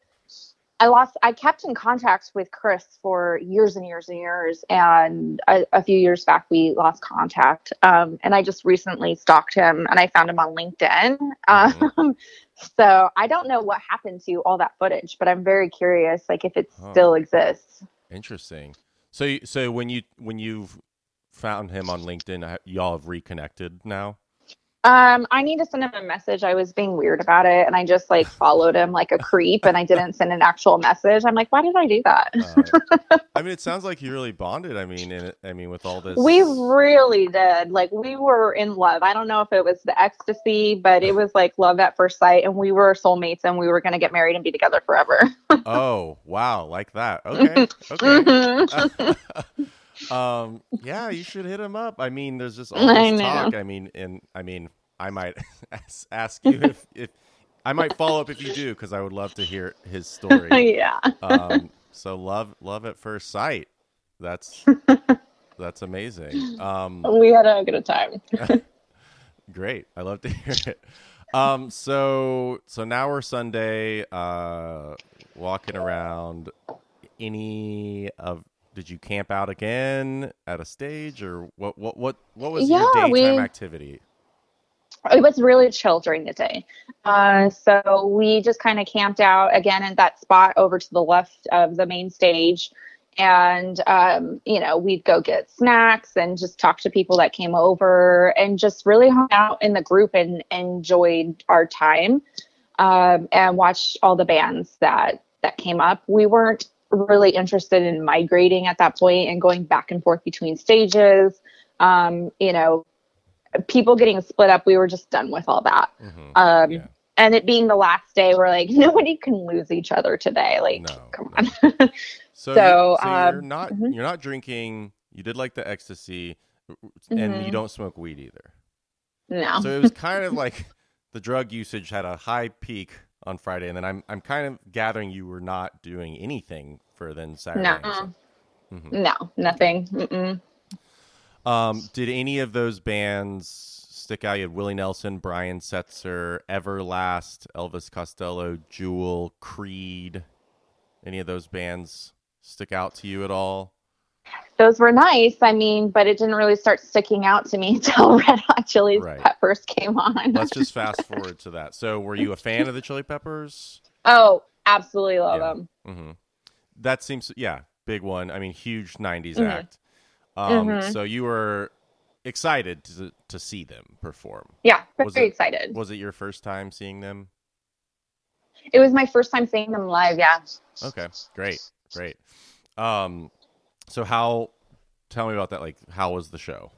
I lost. I kept in contact with Chris for years and years and years, and a, a few years back we lost contact. Um, and I just recently stalked him, and I found him on LinkedIn. Um, [laughs] so I don't know what happened to all that footage, but I'm very curious, like if it Huh. still exists. Interesting. So, you- so when you when you've found him on LinkedIn, y'all have reconnected now. Um, I need to send him a message. I was being weird about it, and I just like followed him like a creep, and I didn't send an actual message. I'm like, why did I do that? Uh, I mean, it sounds like you really bonded. I mean, in, I mean, with all this, We really did. Like we were in love. I don't know if it was the ecstasy, but it was like love at first sight, and we were soulmates, and we were gonna get married and be together forever. oh wow, like that. [laughs] Okay, okay. [laughs] um, yeah, you should hit him up. I mean, there's just [laughs] all this know. talk. I mean, and I mean, I might [laughs] ask- ask you if if I might follow up if you do because I would love to hear his story. [laughs] yeah. um, so love love at first sight. That's that's amazing. Um, We had a good time. great. I love to hear it. Um, so so now we're Sunday, uh, walking around. Any of did you camp out again at a stage or what? What what what was your Yeah, daytime we- activity? it was really chill during the day. Uh, so we just kind of camped out again in that spot over to the left of the main stage. And, um, you know, we'd go get snacks and just talk to people that came over and just really hung out in the group and enjoyed our time um, and watched all the bands that, that came up. We weren't really interested in migrating at that point and going back and forth between stages. Um, you know, people getting split up, we were just done with all that. Mhm. Um, Yeah. And it being the last day, we're like, [laughs] nobody can lose each other today. Like, No, come no. on. [laughs] So, So, you, so you're um, not mhm. you're not drinking. You did like the ecstasy, and you Mhm. don't smoke weed either. no. So it was [laughs] kind of like the drug usage had a high peak on Friday, and then I'm I'm kind of gathering you were not doing anything for then Saturday. no. and Mhm. No, nothing. Mm-mm. Um, did any of those bands stick out? You had Willie Nelson, Brian Setzer, Everlast, Elvis Costello, Jewel, Creed. Any of those bands stick out to you at all? Those were nice. I mean, but it didn't really start sticking out to me [laughs] until Red Hot Chili Right. Peppers came on. Let's just [laughs] fast forward to that. So, were you a fan of the Chili Peppers? oh, absolutely love Yeah. them. hmm That seems, yeah, big one. I mean, huge '90s Mhm. act. Um, Mhm. So you were excited to to see them perform. Yeah, very Was it- excited. Was it your first time seeing them? it was my first time seeing them live. Yeah. Okay, great, great. Um, so how? Tell me about that. Like, how was the show?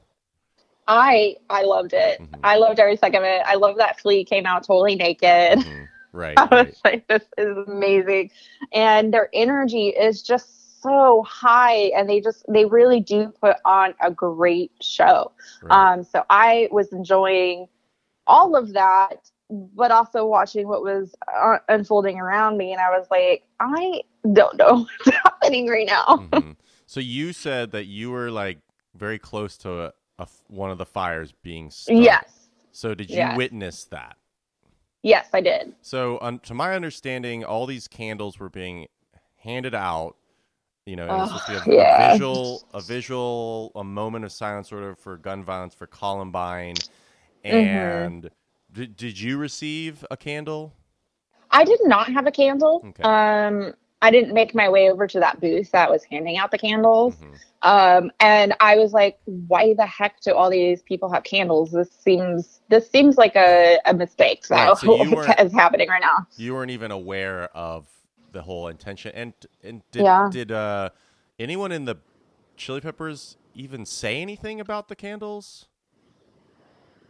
I I loved it. Mhm. I loved every second of it. I love that Flea came out totally naked. Mhm. [laughs] Right, I right. was like, this is amazing. And their energy is just so high and they just they really do put on a great show. right. Um so I was enjoying all of that but also watching what was uh, unfolding around me and I was like, I don't know [laughs] what's happening right now. Mhm. So you said that you were like very close to a, a one of the fires being started. Yes. So did you Yes. witness that? Yes, I did. So, um, to my understanding, all these candles were being handed out. You know, it was Oh, supposed to be a, a visual, a visual, a moment of silence, sort of for gun violence for Columbine. Mm-hmm. And did, did you receive a candle? I did not have a candle. Okay. Um, I didn't make my way over to that booth that was handing out the candles. Mhm. Um, and I was like, why the heck do all these people have candles? This seems this seems like a, a mistake that Right, so you [laughs] is happening right now. You weren't even aware of the whole intention. And and did Yeah. did uh, anyone in the Chili Peppers even say anything about the candles?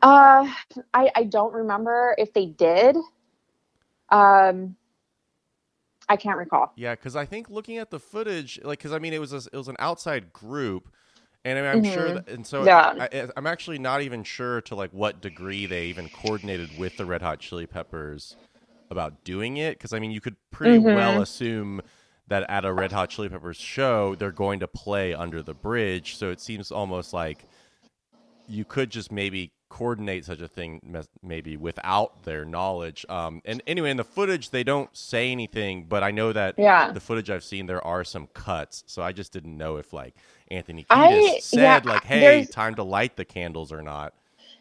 Uh, I I don't remember if they did. Um, I can't recall. Yeah, because I think looking at the footage, like, because I mean, it was a, it was an outside group, and I mean, I'm sure, that, and so Yeah. I, I'm actually not even sure to like what degree they even coordinated with the Red Hot Chili Peppers about doing it. Because I mean, you could pretty Mhm. well assume that at a Red Hot Chili Peppers show, they're going to play under the bridge. So it seems almost like you could just maybe coordinate such a thing maybe without their knowledge. Um, and anyway, in the footage, they don't say anything, but I know that Yeah. the footage I've seen, there are some cuts. So I just didn't know if like Anthony I- said yeah, like, "Hey, time to light the candles" or not.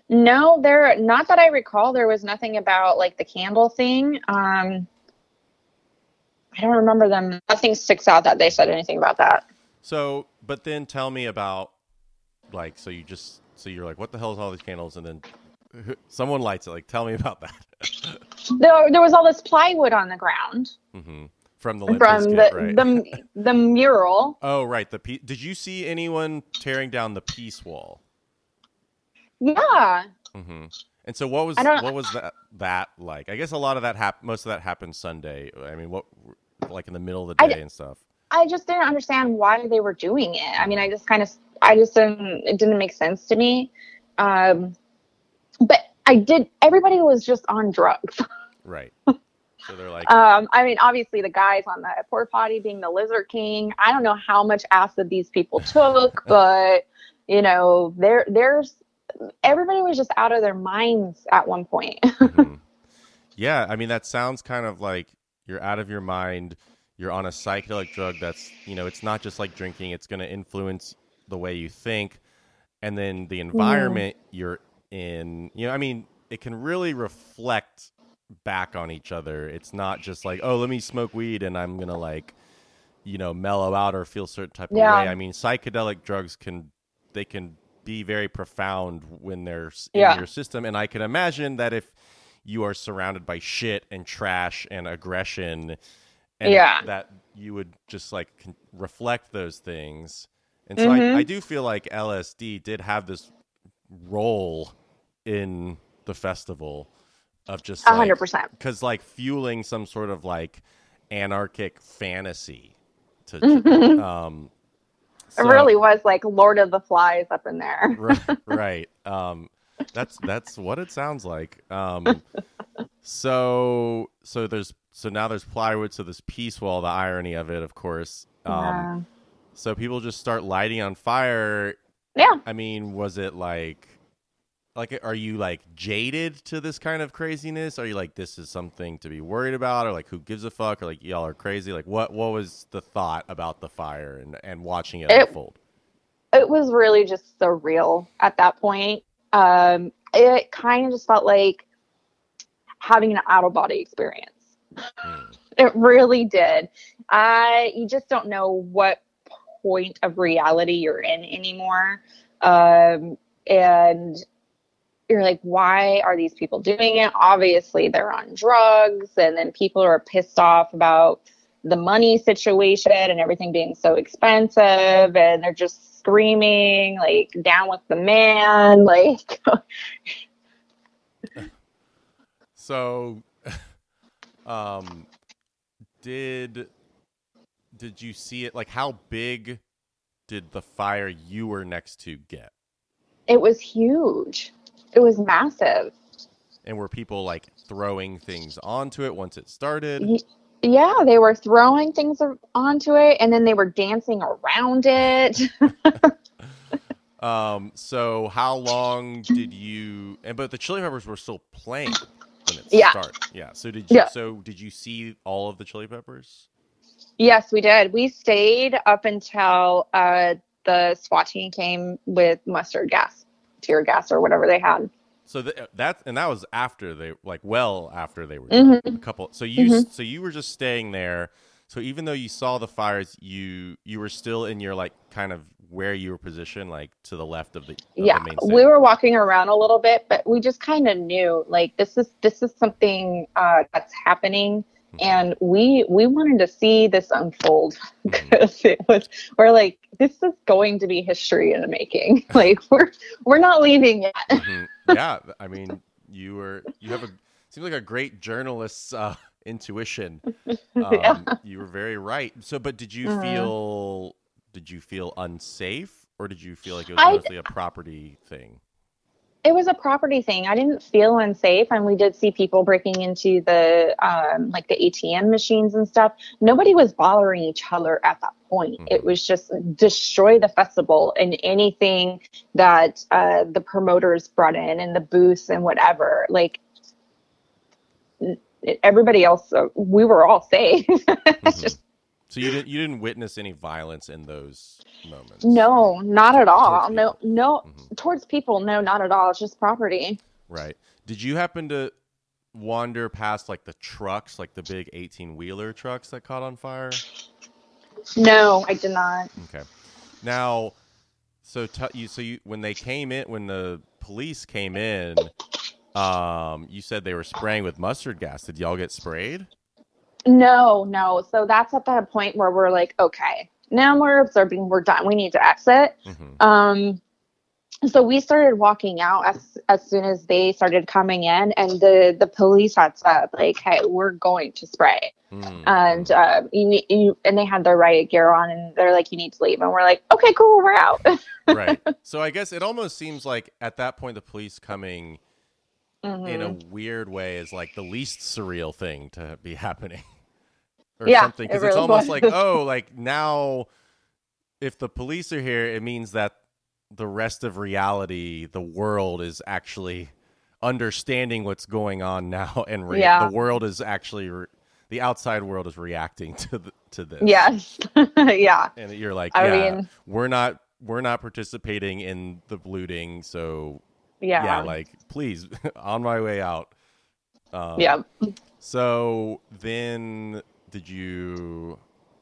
No, there not that I recall. There was nothing about like the candle thing. Um, I don't remember them. Nothing sticks out that they said anything about that. So, but then tell me about like, so you just so you're like, what the hell is all these candles? And then [laughs] Someone lights it. Like, tell me about that. [laughs] There, there was all this plywood on the ground Mm-hmm. From the Limp from the, right? the [laughs] the mural. oh, right. The pe- Did you see anyone tearing down the peace wall? Yeah, Mm-hmm. And so, what was what was that that like? I guess a lot of that hap- Most of that happened Sunday. I mean, what like in the middle of the day d- and stuff. I just didn't understand why they were doing it. I mean, I just kind of, I just didn't, it didn't make sense to me. Um, but I did, everybody was just on drugs. [laughs] Right. So they're like, Um, I mean, obviously the guys on the porta potty being the Lizard King. I don't know how much acid these people [laughs] took, but you know, there, there's, everybody was just out of their minds at one point. [laughs] mhm. yeah. I mean, that sounds kind of like you're out of your mind. You're on a psychedelic drug that's, you know, it's not just like drinking. It's going to influence the way you think, and then the environment you're in. You know, I mean, it can really reflect back on each other. It's not just like, oh, let me smoke weed and I'm gonna like, you know, mellow out or feel a certain type of way. I mean, psychedelic drugs can they can be very profound when they're in Yeah. your system, and I can imagine that if you are surrounded by shit and trash and aggression, and Yeah. that you would just like con- reflect those things. And so Mhm. I, I do feel like LSD did have this role in the festival of just A like, hundred percent. because like fueling some sort of like anarchic fantasy to um It really was like Lord of the Flies up in there. right, [laughs] right um that's that's what it sounds like um [laughs] so so there's so now there's plywood so this peace wall the irony of it of course um so people just start lighting on fire. Yeah. i mean was it like like are you like jaded to this kind of craziness? Are you like this is something to be worried about? Or like who gives a fuck? Or like y'all are crazy? Like what what was the thought about the fire and and watching it, It- unfold? it was really just surreal at that point. Um, it kind of just felt like having an out of body experience. It really did. I you just don't know what point of reality you're in anymore. Um, and you're like, why are these people doing it? Obviously, they're on drugs, and then people are pissed off about the money situation and everything being so expensive, and they're just screaming, like, down with the man. [laughs] Like, So, um, did did you see it? Like, how big did the fire you were next to get? it was huge, it was massive. And were people like throwing things onto it once it started? Y- Yeah, they were throwing things onto it and then they were dancing around it. [laughs] Um, so how long did you? And but the Chili Peppers were still playing Yeah. started. Yeah. So did you? Yeah. So did you see all of the Chili Peppers? yes, we did. We stayed up until uh, the SWAT team came with mustard gas, tear gas, or whatever they had. So th- that and that was after they like well after they were Mhm. a couple. So you Mhm. so you were just staying there. So even though you saw the fires, you you were still in your like kind of where you were positioned, like to the left of the of yeah the we were walking around a little bit but we just kind of knew like this is this is something uh, that's happening Mm-hmm. and we we wanted to see this unfold [laughs] Mhm. because it was we're like this is going to be history in the making [laughs] like we're we're not leaving yet Mhm. Yeah, [laughs] I mean you were you have a seems like a great journalist's uh, intuition. [laughs] Um, Yeah. You were very right. So, but did you Mhm. feel did you feel unsafe, or did you feel like it was I- mostly a property thing? it was a property thing i didn't feel unsafe and we did see people breaking into the um, like the atm machines and stuff nobody was bothering each other at that point Mhm. it was just destroy the festival and anything that uh, the promoters brought in and the booths and whatever like n- everybody else uh, we were all safe [laughs] It's Mhm. just So you didn't you didn't witness any violence in those moments. no not at all no no Mhm. towards people no not at all it's just property Right. Did you happen to wander past like the trucks, like the big eighteen wheeler trucks that caught on fire? no i did not Okay. Now, so t- you so you when they came in when the police came in, Um, you said they were spraying with mustard gas. Did y'all get sprayed? No, no. So that's at that point where we're like, okay, now we're observing, we're done. We need to exit. Mm-hmm. Um, so we started walking out as as soon as they started coming in, and the the police had said like, "Hey, we're going to spray," Mm. and uh, you, need- you and they had their riot gear on, and they're like, "You need to leave," and we're like, "Okay, cool, we're out." [laughs] right. So I guess it almost seems like at that point the police coming in a Mhm. weird way is like the least surreal thing to be [laughs] happening. Or Yeah, something. it Because it's almost was. like, oh, like now if the police are here, it means that the rest of reality, the world is actually understanding what's going on now [laughs] and re- Yeah. the world is actually re- the outside world is reacting to the, to this. yes, [laughs] yeah, And you're like, I yeah, mean- we're not we're not participating in the looting, so yeah, yeah, like please [laughs] on my way out. Um, yeah. So then, did you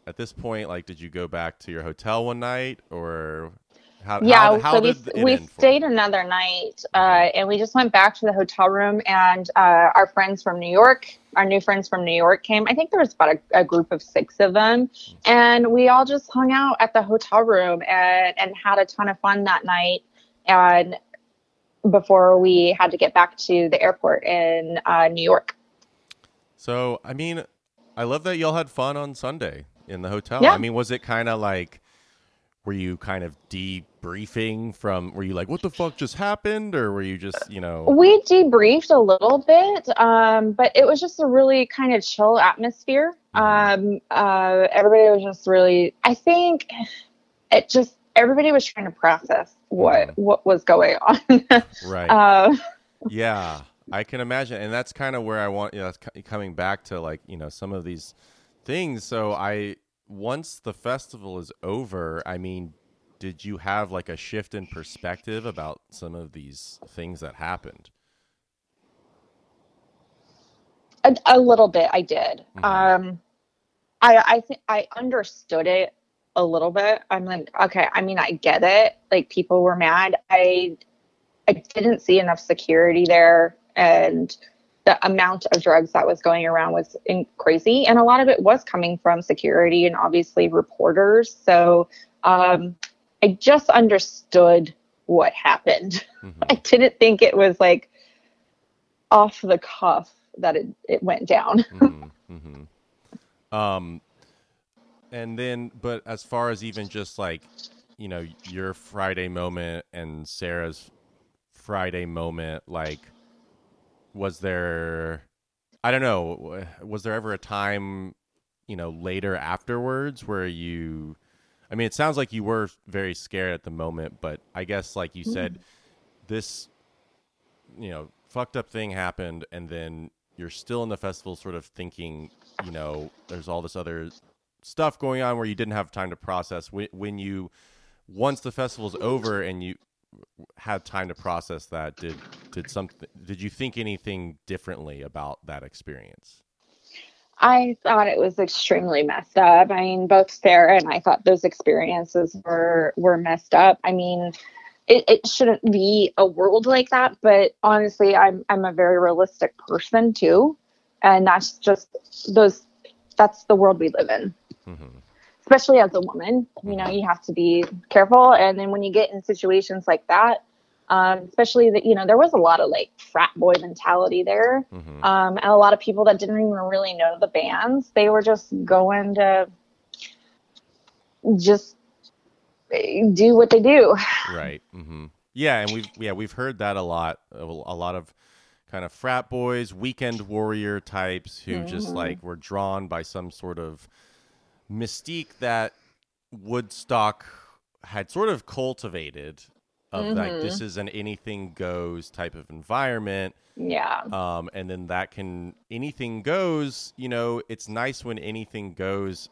at this point like did you go back to your hotel one night or how? yeah how, how so we, we stayed you? another night uh, and we just went back to the hotel room and uh, our friends from new york our new friends from new york came i think there was about a, a group of six of them and we all just hung out at the hotel room and, and had a ton of fun that night and before we had to get back to the airport in uh, new york So I mean, I love that y'all had fun on Sunday in the hotel. Yeah. I mean, was it kind of like? Were you kind of debriefing from? Were you like, "What the fuck just happened?" Or were you just, you know? We debriefed a little bit, um, but it was just a really kind of chill atmosphere. Um, uh, everybody was just really, I think it just, everybody was trying to process what, what was going on. [laughs] Right. uh, yeah i can imagine and that's kind of where i want you know coming back to like you know some of these things so i once the festival is over i mean did you have like a shift in perspective about some of these things that happened a, a little bit I did. Mhm. Um, I, I think I understood it a little bit. I'm like, okay, I mean, I get it. Like people were mad. I, I didn't see enough security there and the amount of drugs that was going around was in, crazy. And a lot of it was coming from security and obviously reporters. So, um, I just understood what happened. Mhm. [laughs] I didn't think it was like off the cuff that it, it went down. Mhm, mhm. um and then but as far as even just like you know your friday moment and sarah's friday moment like was there i don't know was there ever a time you know later afterwards where you i mean it sounds like you were very scared at the moment but i guess like you said mm. this you know fucked up thing happened and then you're still in the festival sort of thinking you know there's all this other stuff going on where you didn't have time to process when, when you once the festival's over and you had time to process that did did something did you think anything differently about that experience I thought it was extremely messed up. I mean, both Sarah and I thought those experiences were were messed up. I mean, it, it shouldn't be a world like that, but honestly, I'm I'm a very realistic person too, and that's just those that's the world we live in. Hmm Especially as a woman, you know, you have to be careful. And then when you get in situations like that, um, especially that you know, there was a lot of like frat boy mentality there. Hmm um, and a lot of people that didn't even really know the bands they were just going to just eh, do what they do. [laughs] Right. Mm-hmm. yeah and we've yeah we've heard that a lot a a lot of kind of frat boys weekend warrior types who just like were drawn by some sort of mystique that woodstock had sort of cultivated of like this is an anything goes type of environment. Yeah. Um, and then that can anything goes you know it's nice when anything goes.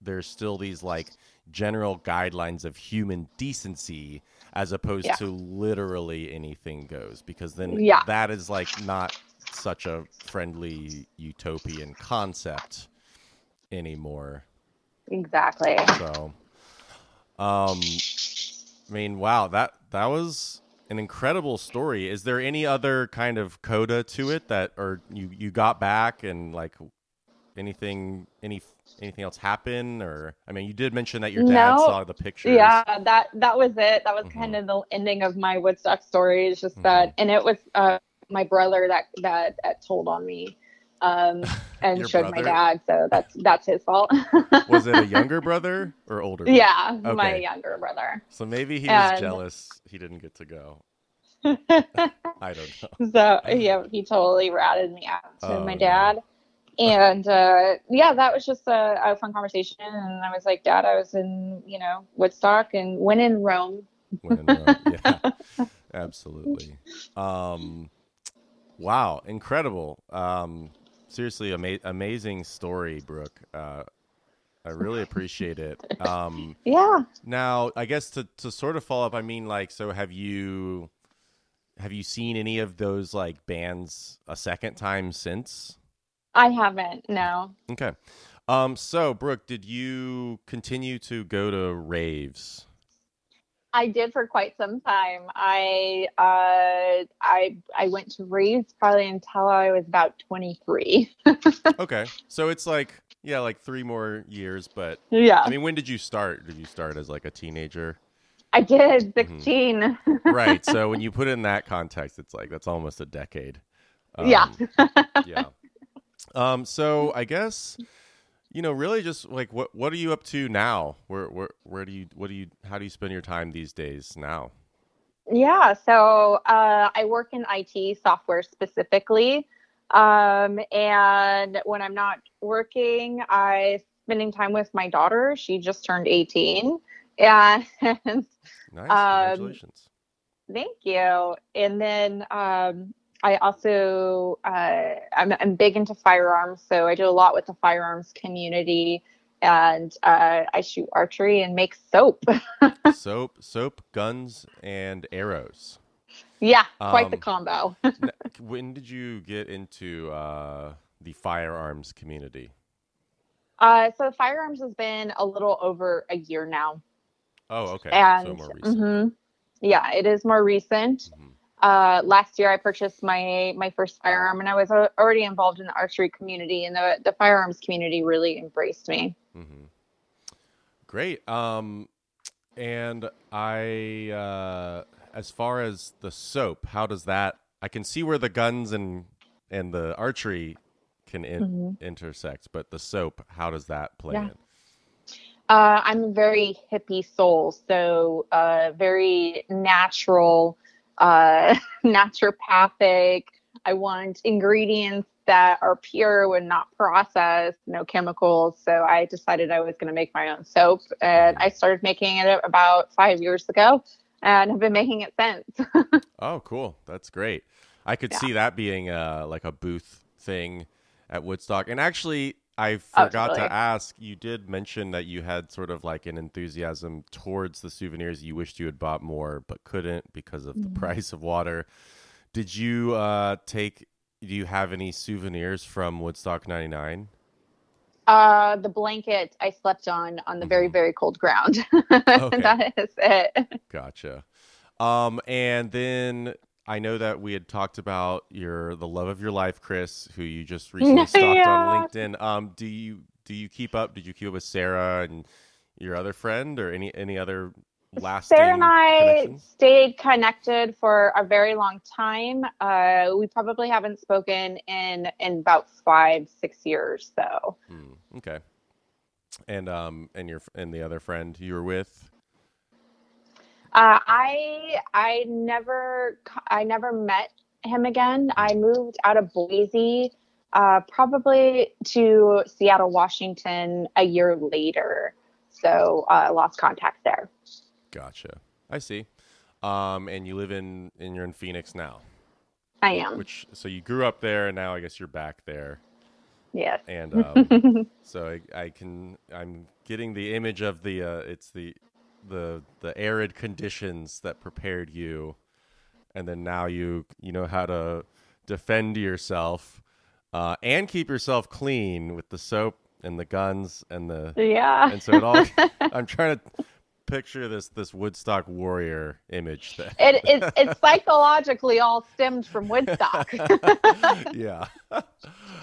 There's still these like general guidelines of human decency as opposed Yeah. to literally anything goes because then Yeah. that is like not such a friendly utopian concept anymore exactly so um i mean wow that that was an incredible story. Is there any other kind of coda to it that, or you you got back and like anything any anything else happen? Or I mean, you did mention that your dad No. saw the pictures. Yeah, that that was it. That was Mhm. kind of the ending of my Woodstock story. It's just Mhm. that, and it was uh, my brother that, that that told on me, um, [laughs] and showed my dad. So that's that's his fault. [laughs] Was it a younger brother or older? brother? yeah, my younger brother. So maybe he was And- jealous he didn't get to go. [laughs] I don't know. so yeah, he totally ratted me out to Oh, my no. dad. And uh, yeah, that was just a, a fun conversation. And I was like, Dad, I was in, you know, Woodstock and when in Rome. When in Rome. Yeah, absolutely. Um, wow, incredible. Um, seriously, ama- amazing story, Brooke. Uh, I really appreciate it. [laughs] Um, Yeah. now, I guess to to sort of follow up, I mean, like, so have you have you seen any of those like bands a second time since? I haven't, no. Okay. Um, so Brooke, did you continue to go to raves? I did for quite some time. I uh, I I went to raves probably until I was about 23. [laughs] Okay. So it's like yeah, like three more years, but yeah, I mean, when did you start? Did you start as like a teenager? I did Mm-hmm. 16. [laughs] right. So when you put it in that context, it's like that's almost a decade. Yeah. yeah. [laughs] Um. So I guess you know, really, just like what what are you up to now? Where where where do you what do you how do you spend your time these days now? Yeah, so uh, I work in IT software specifically. Um, and when I'm not working, I spending time with my daughter. She just turned 18. And [laughs] Nice. Um, Congratulations. thank you. And then um, I also uh, I'm, I'm big into firearms, so I do a lot with the firearms community. And uh, I shoot archery and make soap. [laughs] soap, soap, guns, and arrows. yeah, quite the Um, combo. [laughs] When did you get into uh, the firearms community? Uh, so firearms has been a little over a year now, Oh, okay. and so more recent. mhm. yeah, it is more recent. Mhm. Uh, last year, I purchased my my first firearm, and I was already involved in the archery community, and the the firearms community really embraced me. Mm-hmm. Great. Um, and I, uh, as far as the soap, how does that? I can see where the guns and and the archery can in, intersect, but the soap, how does that play Yeah. in? Uh, I'm a very hippie soul, so uh, very natural, uh, [laughs] naturopathic. I want ingredients that are pure and not processed, no chemicals. So I decided I was going to make my own soap, and I started making it about five years ago, and have been making it since. [laughs] Oh, cool. That's great. I could Yeah. see that being uh, like a booth thing at Woodstock. And actually, I Oh, forgot totally. to ask. You did mention that you had sort of like an enthusiasm towards the souvenirs. You wished you had bought more, but couldn't because of the Mm-hmm. price of water. Did you uh, take? Do you have any souvenirs from Woodstock '99? Uh, the blanket I slept on on the very Mhm. very cold ground. [laughs] Okay. that is it. Gotcha. Um, and then I know that we had talked about your the love of your life, Chris, who you just [laughs] recently stalked Yeah. on LinkedIn. Um, do you do you keep up? Did you keep up with Sarah and your other friend, or any any other lasting Sarah and I stayed connected for a very long time. Uh, we probably haven't spoken in in about five six years though. Hmm, okay. And um and your and the other friend you were with. Uh, I I never I never met him again. I moved out of Boise, uh, probably to Seattle, Washington, a year later. So uh, lost contact there. Gotcha. I see. Um, and you live in and you're in Phoenix now, I am. which so you grew up there, and now I guess you're back there. yes. and um, [laughs] so I, I can I'm getting the image of the uh, it's the the the arid conditions that prepared you, and then now you you know how to defend yourself uh, and keep yourself clean with the soap and the guns and the Yeah. and so it all [laughs] I'm trying to picture this this Woodstock warrior image. That, It, [laughs] it, it's psychologically all stemmed from Woodstock. [laughs] yeah,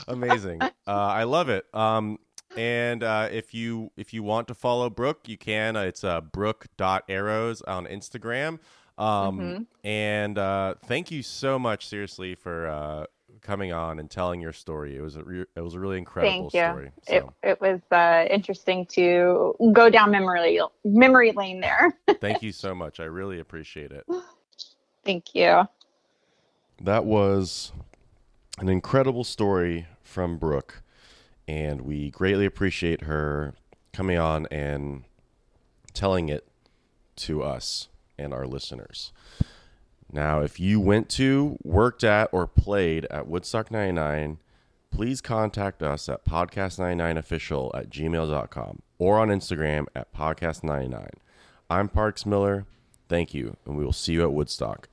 amazing. Uh, I love it. Um, and uh, if you if you want to follow Brooke, you can. It's uh, Brooke.arrows on Instagram. Um, Mm-hmm. And uh, thank you so much, seriously, for uh, coming on and telling your story. It was a re- it was a really incredible Thank you. story. It, it was uh, interesting to go down memory memory lane there. [laughs] thank you so much. I really appreciate it. Thank you. That was an incredible story from Brooke, and we greatly appreciate her coming on and telling it to us and our listeners. Now, if you went to, worked at, or played at Woodstock 99, please contact us at podcast99official at gmail.com or on Instagram at podcast99. I'm Parks Miller. Thank you, and we will see you at Woodstock.